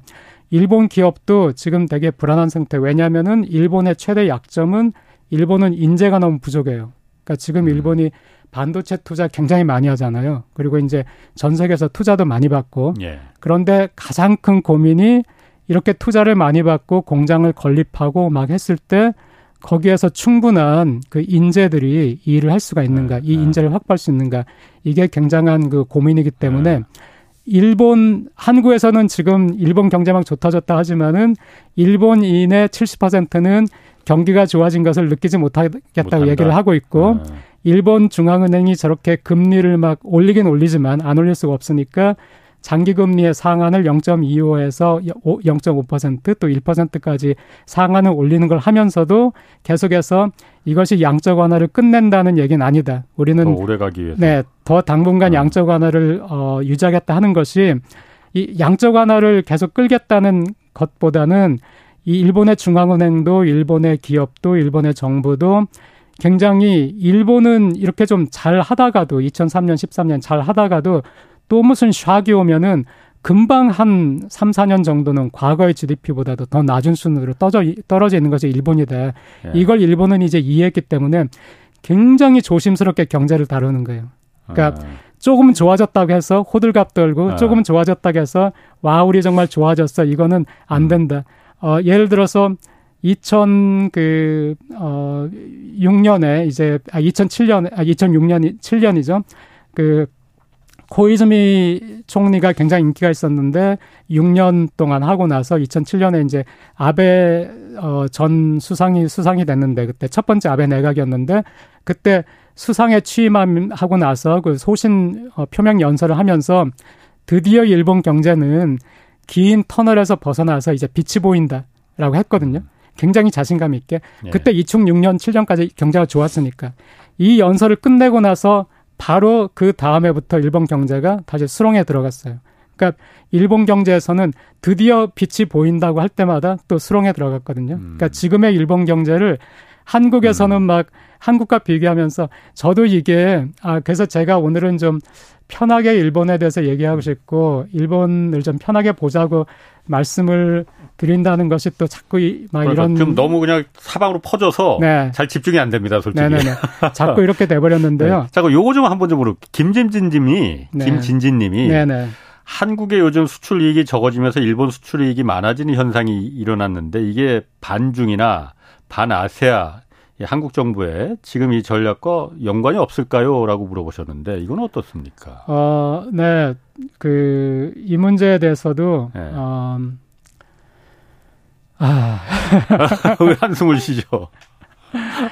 일본 기업도 지금 되게 불안한 상태. 왜냐하면은 일본의 최대 약점은 일본은 인재가 너무 부족해요. 그러니까 지금 음. 일본이 반도체 투자 굉장히 많이 하잖아요. 그리고 이제 전 세계에서 투자도 많이 받고. 예. 그런데 가장 큰 고민이 이렇게 투자를 많이 받고 공장을 건립하고 막 했을 때 거기에서 충분한 그 인재들이 일을 할 수가 있는가, 이 네. 인재를 확보할 수 있는가, 이게 굉장한 그 고민이기 때문에 네. 일본 한국에서는 지금 일본 경제망 좋다 좋다 하지만은 일본인의 70%는 경기가 좋아진 것을 느끼지 못하겠다고. 얘기를 하고 있고 네. 일본 중앙은행이 저렇게 금리를 막 올리긴 올리지만 안 올릴 수가 없으니까 장기금리의 상한을 0.25에서 0.5%또 1%까지 상한을 올리는 걸 하면서도 계속해서 이것이 양적 완화를 끝낸다는 얘기는 아니다. 우리는 더 오래 가기 위해서 네, 더 당분간 어. 양적 완화를 어, 유지하겠다 하는 것이 이 양적 완화를 계속 끌겠다는 것보다는 이 일본의 중앙은행도 일본의 기업도 일본의 정부도 굉장히 일본은 이렇게 좀 잘 하다가도 2003년 13년 잘 하다가도 또 무슨 샥이 오면은 금방 한 3, 4년 정도는 과거의 GDP보다도 더 낮은 순으로 떨어져, 떨어져 있는 것이 일본이다. 예. 이걸 일본은 이제 이해했기 때문에 굉장히 조심스럽게 경제를 다루는 거예요. 그러니까 아. 조금 좋아졌다고 해서 호들갑 떨고 아. 조금 좋아졌다고 해서 와 우리 정말 좋아졌어 이거는 안 음. 된다. 어, 예를 들어서 2000 그, 어, 6년에 이제, 아, 2007년, 아, 2006년, 7년이죠. 그, 코이즈미 총리가 굉장히 인기가 있었는데 6년 동안 하고 나서 2007년에 이제 아베 어, 전 수상이 수상이 됐는데 그때 첫 번째 아베 내각이었는데 그때 수상에 취임하고 나서 그 소신 어, 표명 연설을 하면서 드디어 일본 경제는 긴 터널에서 벗어나서 이제 빛이 보인다라고 했거든요. 굉장히 자신감 있게. 네. 그때 2006년, 7년까지 경제가 좋았으니까. 이 연설을 끝내고 나서 바로 그 다음해부터 일본 경제가 다시 수렁에 들어갔어요. 그러니까 일본 경제에서는 드디어 빛이 보인다고 할 때마다 또 수렁에 들어갔거든요. 그러니까 음. 지금의 일본 경제를 한국에서는 음. 막 한국과 비교하면서 저도 이게 아 그래서 제가 오늘은 좀 편하게 일본에 대해서 얘기하고 싶고 일본을 좀 편하게 보자고 말씀을 드린다는 것이 또 자꾸 이, 막 이런 좀 너무 그냥 사방으로 퍼져서 네. 잘 집중이 안 됩니다, 솔직히. 네네네. 자꾸 이렇게 돼 버렸는데요. 네. 자꾸 요거 좀 한번 좀 물어. 김진진 님이 네. 김진진 님이 네네. 한국의 요즘 수출 이익이 적어지면서 일본 수출 이익이 많아지는 현상이 일어났는데 이게 반중이나 반아세아 한국 정부의 지금 이 전략과 연관이 없을까요? 라고 물어보셨는데 이건 어떻습니까? 어, 네. 그, 이 문제에 대해서도, 네. 어, 아. 왜 한숨을 쉬죠?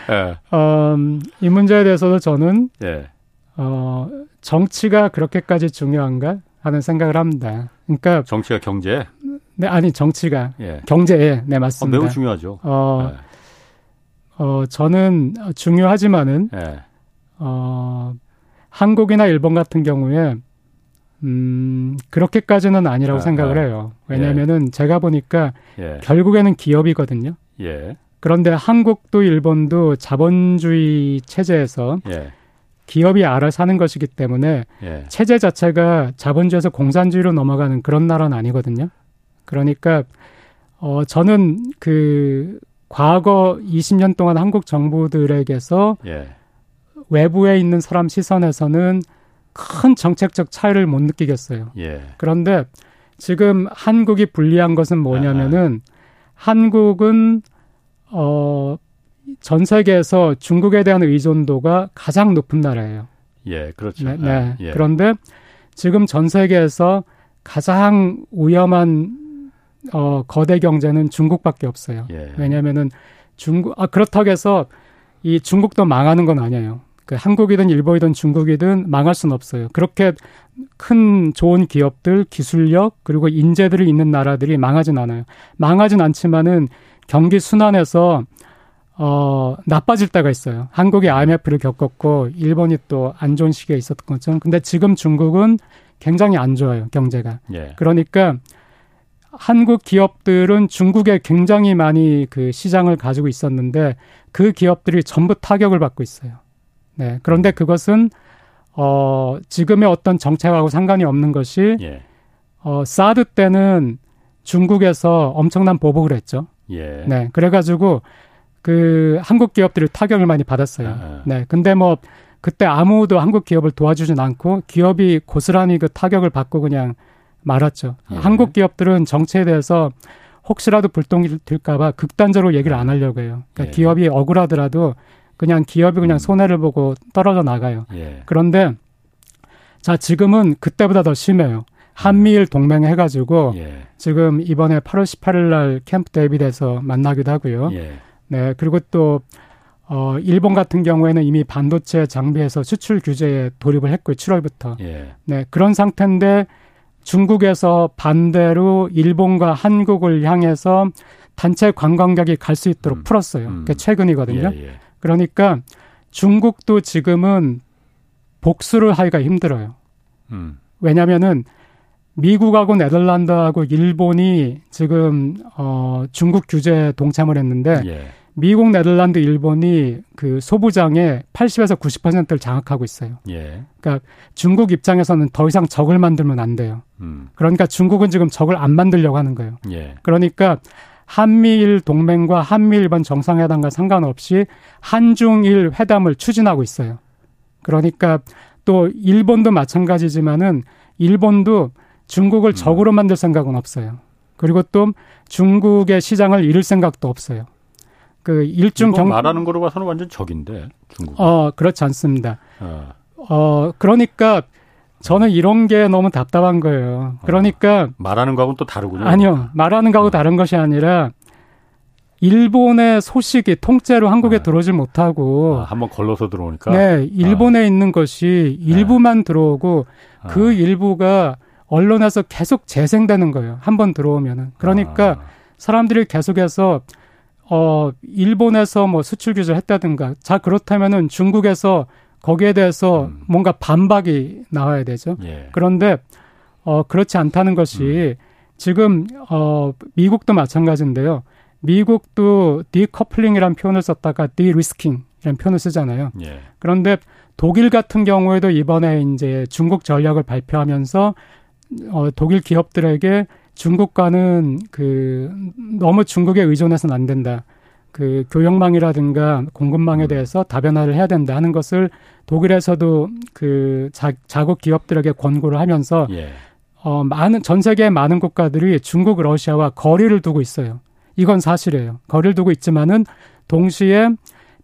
네. 어, 이 문제에 대해서도 저는, 네. 어, 정치가 그렇게까지 중요한가 하는 생각을 합니다. 그러니까. 정치가 경제? 네, 아니, 정치가. 예. 경제에, 네, 맞습니다. 어, 매우 중요하죠. 어, 네. 어, 저는 중요하지만은, 네. 어, 한국이나 일본 같은 경우에, 음, 그렇게까지는 아니라고 아, 생각을 아, 해요. 왜냐면은 예. 제가 보니까 예. 결국에는 기업이거든요. 예. 그런데 한국도 일본도 자본주의 체제에서 예. 기업이 알아서 하는 것이기 때문에 예. 체제 자체가 자본주의에서 공산주의로 넘어가는 그런 나라는 아니거든요. 그러니까 어 저는 그 과거 20년 동안 한국 정부들에게서 예. 외부에 있는 사람 시선에서는 큰 정책적 차이를 못 느끼겠어요. 예. 그런데 지금 한국이 불리한 것은 뭐냐면은 아. 한국은 어, 전 세계에서 중국에 대한 의존도가 가장 높은 나라예요. 예, 그렇죠. 네, 네. 아, 예. 그런데 지금 전 세계에서 가장 위험한 어, 거대 경제는 중국밖에 없어요. 예. 왜냐면은 중국 아 그렇다고 해서 이 중국도 망하는 건 아니에요. 그 한국이든 일본이든 중국이든 망할 수는 없어요. 그렇게 큰 좋은 기업들, 기술력 그리고 인재들이 있는 나라들이 망하진 않아요. 망하진 않지만은 경기 순환에서 어 나빠질 때가 있어요. 한국이 IMF를 겪었고 일본이 또 안 좋은 시기에 있었던 것처럼. 근데 지금 중국은 굉장히 안 좋아요 경제가. 예. 그러니까 한국 기업들은 중국에 굉장히 많이 그 시장을 가지고 있었는데 그 기업들이 전부 타격을 받고 있어요. 네. 그런데 그것은 어 지금의 어떤 정책하고 상관이 없는 것이 예. 어 사드 때는 중국에서 엄청난 보복을 했죠. 예. 네. 그래 가지고 그 한국 기업들이 타격을 많이 받았어요. 아. 네. 근데 뭐 그때 아무도 한국 기업을 도와주진 않고 기업이 고스란히 그 타격을 받고 그냥 말았죠. 예. 한국 기업들은 정치에 대해서 혹시라도 불똥이 될까봐 극단적으로 얘기를 안 하려고 해요. 그러니까 예. 기업이 억울하더라도 그냥 기업이 그냥 음. 손해를 보고 떨어져 나가요. 예. 그런데 자 지금은 그때보다 더 심해요. 한미일 동맹 해가지고 예. 지금 이번에 8월 18일 날 캠프 데이비드에서 만나기도 하고요. 예. 네 그리고 또 어, 일본 같은 경우에는 이미 반도체 장비에서 수출 규제에 돌입을 했고요. 7월부터. 예. 네 그런 상태인데 중국에서 반대로 일본과 한국을 향해서 단체 관광객이 갈 수 있도록 음. 풀었어요. 음. 그게 최근이거든요. 예, 예. 그러니까 중국도 지금은 복수를 하기가 힘들어요. 음. 왜냐면은 미국하고 네덜란드하고 일본이 지금 어 중국 규제에 동참을 했는데 예. 미국, 네덜란드, 일본이 그 소부장의 80에서 90%를 장악하고 있어요. 예. 그러니까 중국 입장에서는 더 이상 적을 만들면 안 돼요. 음. 그러니까 중국은 지금 적을 안 만들려고 하는 거예요. 예. 그러니까 한미일 동맹과 한미일번 정상회담과 상관없이 한중일 회담을 추진하고 있어요. 그러니까 또 일본도 마찬가지지만은 일본도 중국을 음. 적으로 만들 생각은 없어요. 그리고 또 중국의 시장을 잃을 생각도 없어요. 그 일중 경 말하는 거로 봐서는 완전 적인데 중국. 어 그렇지 않습니다. 어, 어 그러니까 저는 이런 게 너무 답답한 거예요. 그러니까 어, 말하는 거하고는 또 다르군요. 아니요, 말하는 거하고 어. 다른 것이 아니라 일본의 소식이 통째로 한국에 네. 들어오질 못하고 아, 한번 걸러서 들어오니까 네 일본에 아. 있는 것이 일부만 네. 들어오고 아. 그 일부가 언론에서 계속 재생되는 거예요 한번 들어오면은 그러니까 아. 사람들이 계속해서 어 일본에서 뭐 수출 규제를 했다든가 자 그렇다면은 중국에서 거기에 대해서 음. 뭔가 반박이 나와야 되죠 예. 그런데 어 그렇지 않다는 것이 음. 지금 어 미국도 마찬가지인데요. 미국도 decoupling이라는 표현을 썼다가 derisking이라는 표현을 쓰잖아요. 예. 그런데 독일 같은 경우에도 이번에 이제 중국 전략을 발표하면서 어, 독일 기업들에게 중국과는 그 너무 중국에 의존해서는 안 된다. 그 교역망이라든가 공급망에 음. 대해서 다변화를 해야 된다 하는 것을 독일에서도 그 자, 자국 기업들에게 권고를 하면서 예. 어 많은 전 세계 많은 국가들이 중국 러시아와 거리를 두고 있어요. 이건 사실이에요. 거리를 두고 있지만은 동시에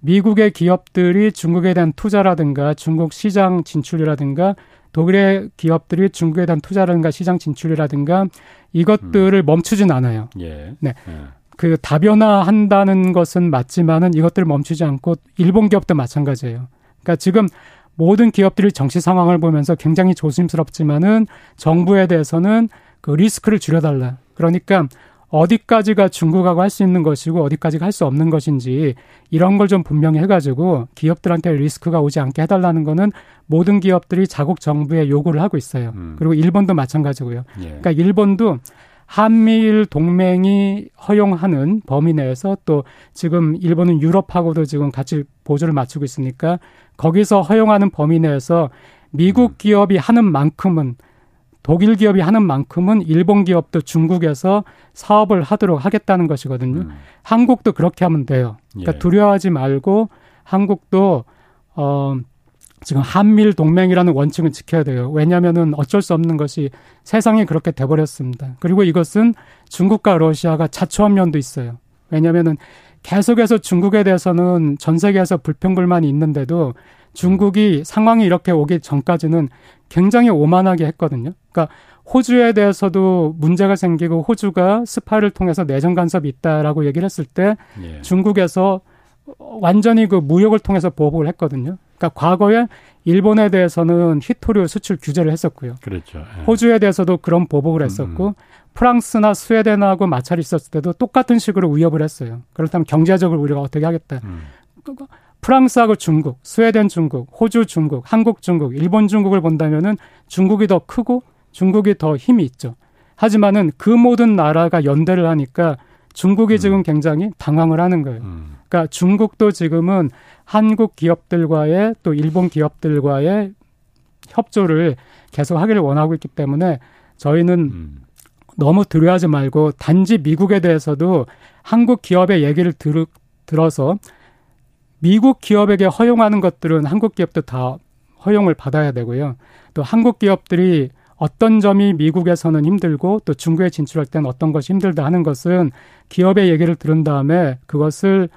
미국의 기업들이 중국에 대한 투자라든가 중국 시장 진출이라든가 독일의 기업들이 중국에 대한 투자라든가 시장 진출이라든가 이것들을 음. 멈추진 않아요. 예. 네. 예. 그 다변화한다는 것은 맞지만은 이것들을 멈추지 않고 일본 기업도 마찬가지예요. 그러니까 지금 모든 기업들이 정치 상황을 보면서 굉장히 조심스럽지만은 정부에 대해서는 그 리스크를 줄여달라. 그러니까 어디까지가 중국하고 할 수 있는 것이고 어디까지가 할 수 없는 것인지 이런 걸 좀 분명히 해가지고 기업들한테 리스크가 오지 않게 해달라는 거는 모든 기업들이 자국 정부에 요구를 하고 있어요. 음. 그리고 일본도 마찬가지고요. 예. 그러니까 일본도 한미일 동맹이 허용하는 범위 내에서 또 지금 일본은 유럽하고도 지금 같이 보조를 맞추고 있으니까 거기서 허용하는 범위 내에서 미국 음. 기업이 하는 만큼은 독일 기업이 하는 만큼은 일본 기업도 중국에서 사업을 하도록 하겠다는 것이거든요. 음. 한국도 그렇게 하면 돼요. 그러니까 예. 두려워하지 말고 한국도 어 지금 한밀 동맹이라는 원칙을 지켜야 돼요. 왜냐하면은 어쩔 수 없는 것이 세상이 그렇게 돼버렸습니다. 그리고 이것은 중국과 러시아가 자초한 면도 있어요. 왜냐하면은 계속해서 중국에 대해서는 전 세계에서 불평불만이 있는데도 중국이 상황이 이렇게 오기 전까지는 굉장히 오만하게 했거든요. 그러니까 호주에 대해서도 문제가 생기고 호주가 스파이를 통해서 내정 간섭이 있다라고 얘기를 했을 때 예. 중국에서 완전히 그 무역을 통해서 보복을 했거든요. 그러니까 과거에 일본에 대해서는 히토류 수출 규제를 했었고요. 그렇죠. 예. 호주에 대해서도 그런 보복을 했었고 음. 프랑스나 스웨덴하고 마찰이 있었을 때도 똑같은 식으로 위협을 했어요. 그렇다면 경제적으로 우리가 어떻게 하겠다. 음. 프랑스하고 중국, 스웨덴 중국, 호주 중국, 한국 중국, 일본 중국을 본다면은 중국이 더 크고 중국이 더 힘이 있죠. 하지만은 그 모든 나라가 연대를 하니까 중국이 음. 지금 굉장히 당황을 하는 거예요. 음. 그러니까 중국도 지금은 한국 기업들과의 또 일본 기업들과의 협조를 계속 하기를 원하고 있기 때문에 저희는 음. 너무 두려워하지 말고 단지 미국에 대해서도 한국 기업의 얘기를 들, 들어서 미국 기업에게 허용하는 것들은 한국 기업도 다 허용을 받아야 되고요. 또 한국 기업들이 어떤 점이 미국에서는 힘들고 또 중국에 진출할 때는 어떤 것이 힘들다 하는 것은 기업의 얘기를 들은 다음에 그것을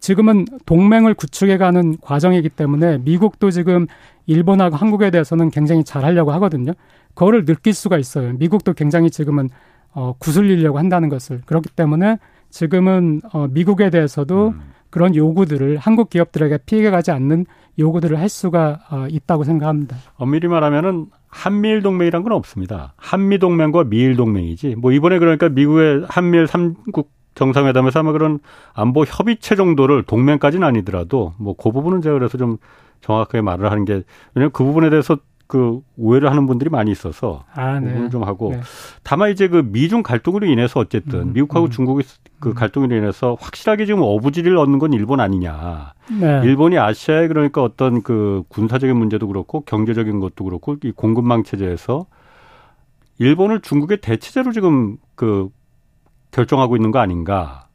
지금은 동맹을 구축해가는 과정이기 때문에 미국도 지금 일본하고 한국에 대해서는 굉장히 잘하려고 하거든요. 그거를 느낄 수가 있어요. 미국도 굉장히 지금은 어, 구슬리려고 한다는 것을 그렇기 때문에 지금은 어, 미국에 대해서도 음. 그런 요구들을 한국 기업들에게 피해 가지 않는 요구들을 할 수가 어, 있다고 생각합니다. 엄밀히 말하면은 한미일 동맹이란 건 없습니다. 한미 동맹과 미일 동맹이지. 뭐 이번에 그러니까 미국의 한미일 삼국 정상회담에서 아마 그런 안보 협의체 정도를 동맹까지는 아니더라도 뭐 그 부분은 제가 그래서 좀 정확하게 말을 하는 게 왜냐면 그 부분에 대해서 그 오해를 하는 분들이 많이 있어서 아, 네. 부분을 좀 하고 네. 다만 이제 그 미중 갈등으로 인해서 어쨌든 음, 미국하고 음. 중국의 그 음. 갈등으로 인해서 확실하게 지금 어부지리를 얻는 건 일본 아니냐. 네. 일본이 아시아에 그러니까 어떤 그 군사적인 문제도 그렇고 경제적인 것도 그렇고 이 공급망 체제에서 일본을 중국의 대체제로 지금 그 결정하고 있는 거 아닌가.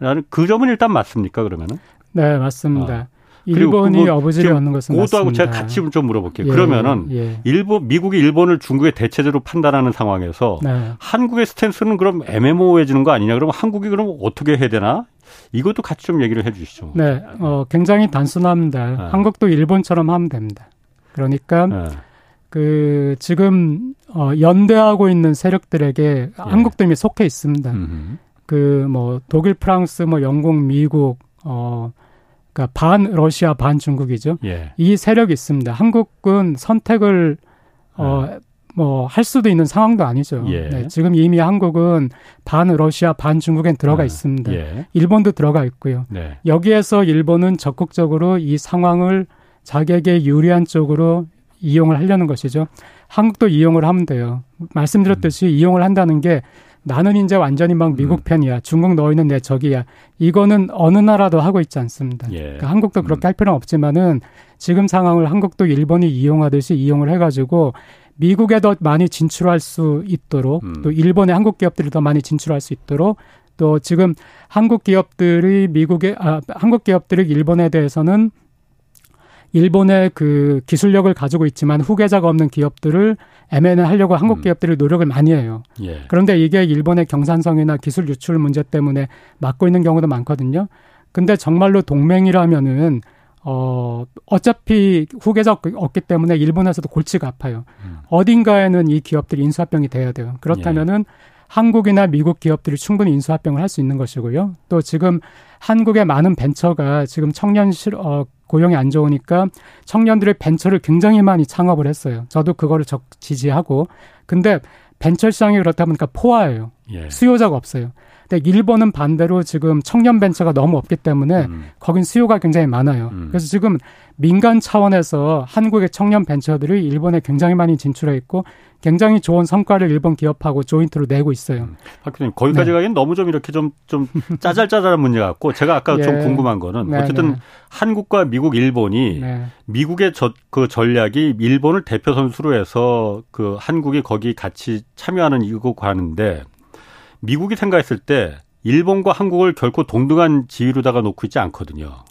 라는 그 점은 일단 맞습니까 그러면은? 네 맞습니다. 아. 일본이 어부지를 얻는 것은 그것도 하고 제가 같이 좀 물어볼게요. 예, 그러면은 예. 일본 미국이 일본을 중국의 대체제로 판단하는 상황에서 네. 한국의 스탠스는 그럼 애매모호해지는 거 아니냐? 그러면 한국이 그럼 어떻게 해야 되나? 이것도 같이 좀 얘기를 해 주시죠. 네. 어, 굉장히 단순합니다. 네. 한국도 일본처럼 하면 됩니다. 그러니까 네. 그 지금 어 연대하고 있는 세력들에게 예. 한국도 이미 속해 있습니다. 그 뭐 독일, 프랑스, 뭐 영국, 미국 어 그러니까 반 러시아 반 중국이죠. 예. 이 세력이 있습니다. 한국은 선택을 어 네. 뭐할 수도 있는 상황도 아니죠. 예. 네, 지금 이미 한국은 반 러시아 반 중국엔 들어가 아, 있습니다. 예. 일본도 들어가 있고요. 네. 여기에서 일본은 적극적으로 이 상황을 자객에 유리한 쪽으로 이용을 하려는 것이죠. 한국도 이용을 하면 돼요. 말씀드렸듯이 음. 이용을 한다는 게 나는 이제 완전히 막 미국 음. 편이야. 중국 너희는 내 적이야. 이거는 어느 나라도 하고 있지 않습니다. 예. 그러니까 한국도 그렇게 음. 할 필요는 없지만은 지금 상황을 한국도 일본이 이용하듯이 이용을 해가지고 미국에 더 많이 진출할 수 있도록 음. 또 일본의 한국 기업들이 더 많이 진출할 수 있도록 또 지금 한국 기업들이 미국에 아 한국 기업들이 일본에 대해서는 일본의 그 기술력을 가지고 있지만 후계자가 없는 기업들을 M&A 하려고 한국 음. 기업들이 노력을 많이 해요. 예. 그런데 이게 일본의 경산성이나 기술 유출 문제 때문에 막고 있는 경우도 많거든요. 근데 정말로 동맹이라면은 어, 어차피 후계자 없기 때문에 일본에서도 골치가 아파요. 음. 어딘가에는 이 기업들이 인수합병이 돼야 돼요. 그렇다면은 예. 한국이나 미국 기업들이 충분히 인수합병을 할 수 있는 것이고요. 또 지금 한국의 많은 벤처가 지금 청년 실, 어, 고용이 안 좋으니까 청년들의 벤처를 굉장히 많이 창업을 했어요. 저도 그거를 적 지지하고. 근데 벤처 시장이 그렇다 보니까 포화예요. 예. 수요자가 없어요. 근데 일본은 반대로 지금 청년 벤처가 너무 없기 때문에 음. 거긴 수요가 굉장히 많아요. 음. 그래서 지금 민간 차원에서 한국의 청년 벤처들이 일본에 굉장히 많이 진출해 있고 굉장히 좋은 성과를 일본 기업하고 조인트로 내고 있어요. 음. 박 교수님 거기까지 네. 가기엔 너무 좀 이렇게 좀 좀 짜잘짜잘한 문제 같고 제가 아까 예. 좀 궁금한 거는 네, 어쨌든 네. 한국과 미국, 일본이 네. 미국의 저, 그 전략이 일본을 대표 선수로 해서 그 한국이 거기 같이 참여하는 이거 가는데 미국이 생각했을 때 일본과 한국을 결코 동등한 지위로다가 놓고 있지 않거든요.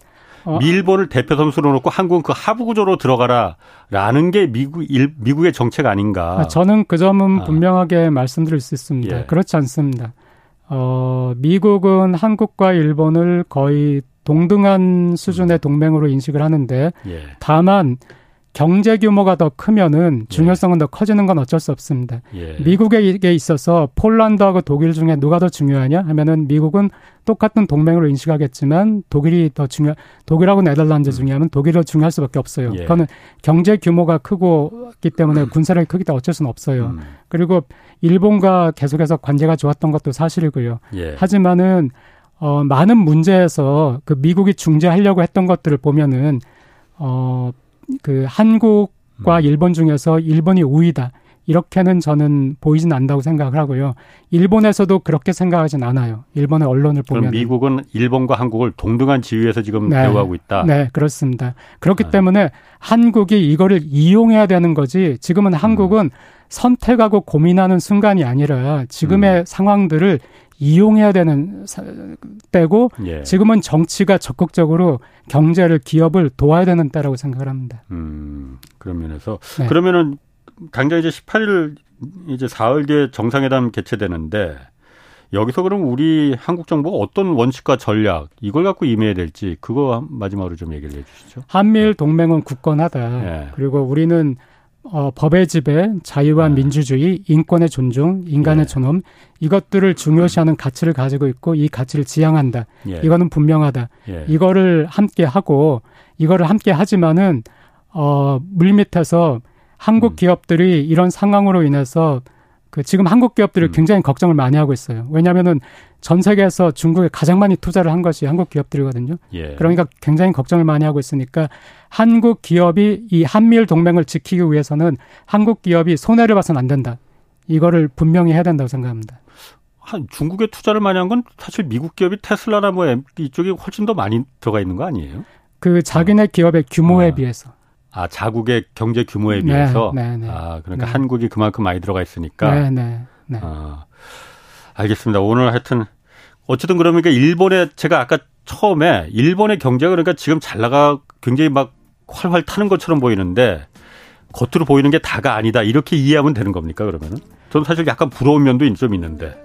어. 일본을 대표 선수로 놓고 한국은 그 하부 구조로 들어가라라는 게 미국 일, 미국의 정책 아닌가? 아, 저는 그 점은 아. 분명하게 말씀드릴 수 있습니다. 예. 그렇지 않습니다. 어, 미국은 한국과 일본을 거의 동등한 수준의 동맹으로 인식을 하는데 예. 다만 경제 규모가 더 크면은 예. 중요성은 예. 더 커지는 건 어쩔 수 없습니다. 예. 미국에 있어서 폴란드하고 독일 중에 누가 더 중요하냐 하면은 미국은 똑같은 동맹으로 인식하겠지만 독일이 더 중요 독일하고 네덜란드 음. 중요하면 독일이 더 중요할 수밖에 없어요. 예. 그거는 경제 규모가 크고기 때문에 음. 군사력이 크기 때문에 어쩔 수는 없어요. 음. 그리고 일본과 계속해서 관계가 좋았던 것도 사실이고요. 예. 하지만은 어 많은 문제에서 그 미국이 중재하려고 했던 것들을 보면은 어 그 한국과 음. 일본 중에서 일본이 우위다. 이렇게는 저는 보이진 않다고 생각을 하고요. 일본에서도 그렇게 생각하진 않아요. 일본의 언론을 보면. 미국은 일본과 한국을 동등한 지위에서 지금 네. 대우하고 있다. 네, 그렇습니다. 그렇기 네. 때문에 한국이 이거를 이용해야 되는 거지. 지금은 한국은 음. 선택하고 고민하는 순간이 아니라 지금의 음. 상황들을 이용해야 되는 때고 예. 지금은 정치가 적극적으로 경제를 기업을 도와야 되는 때라고 생각을 합니다. 음, 그런 면에서 네. 그러면은 당장 이제 18일 이제 사흘 뒤에 정상회담 개최되는데 여기서 그럼 우리 한국 정부가 어떤 원칙과 전략 이걸 갖고 임해야 될지 그거 마지막으로 좀 얘기를 해주시죠. 한미일 동맹은 굳건하다. 네. 그리고 우리는 어, 법의 지배, 자유와 네. 민주주의, 인권의 존중, 인간의 예. 존엄 이것들을 중요시하는 가치를 가지고 있고 이 가치를 지향한다. 예. 이거는 분명하다. 예. 이거를 함께 하고 이거를 함께 하지만은 어, 물밑에서 한국 음. 기업들이 이런 상황으로 인해서 그 지금 한국 기업들이 음. 굉장히 걱정을 많이 하고 있어요. 왜냐하면은 전 세계에서 중국에 가장 많이 투자를 한 것이 한국 기업들이거든요. 예. 그러니까 굉장히 걱정을 많이 하고 있으니까 한국 기업이 이 한미일 동맹을 지키기 위해서는 한국 기업이 손해를 봐서는 안 된다. 이거를 분명히 해야 된다고 생각합니다. 한 중국에 투자를 많이 한 건 사실 미국 기업이 테슬라나 뭐 이쪽이 훨씬 더 많이 들어가 있는 거 아니에요? 그 자기네 어. 기업의 규모에 아. 비해서. 아 자국의 경제 규모에 네, 비해서. 네, 네, 아 그러니까 네. 한국이 그만큼 많이 들어가 있으니까. 네, 네, 네. 아, 알겠습니다. 오늘 하여튼 어쨌든 그러면 그러니까 일본의 제가 아까 처음에 일본의 경제가 그러니까 지금 잘 나가 굉장히 막 활활 타는 것처럼 보이는데 겉으로 보이는 게 다가 아니다 이렇게 이해하면 되는 겁니까 그러면은? 저는 사실 약간 부러운 면도 좀 있는데.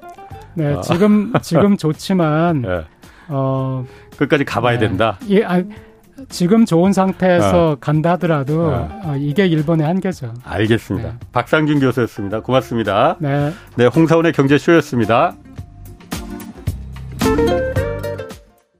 네, 아. 지금 지금 좋지만 네. 어 끝까지 가봐야 네. 된다. 예, 아, 지금 좋은 상태에서 어. 간다 하더라도 어. 어, 이게 일본의 한계죠. 알겠습니다. 네. 박상준 교수였습니다. 고맙습니다. 네. 네, 홍사원의 경제쇼였습니다.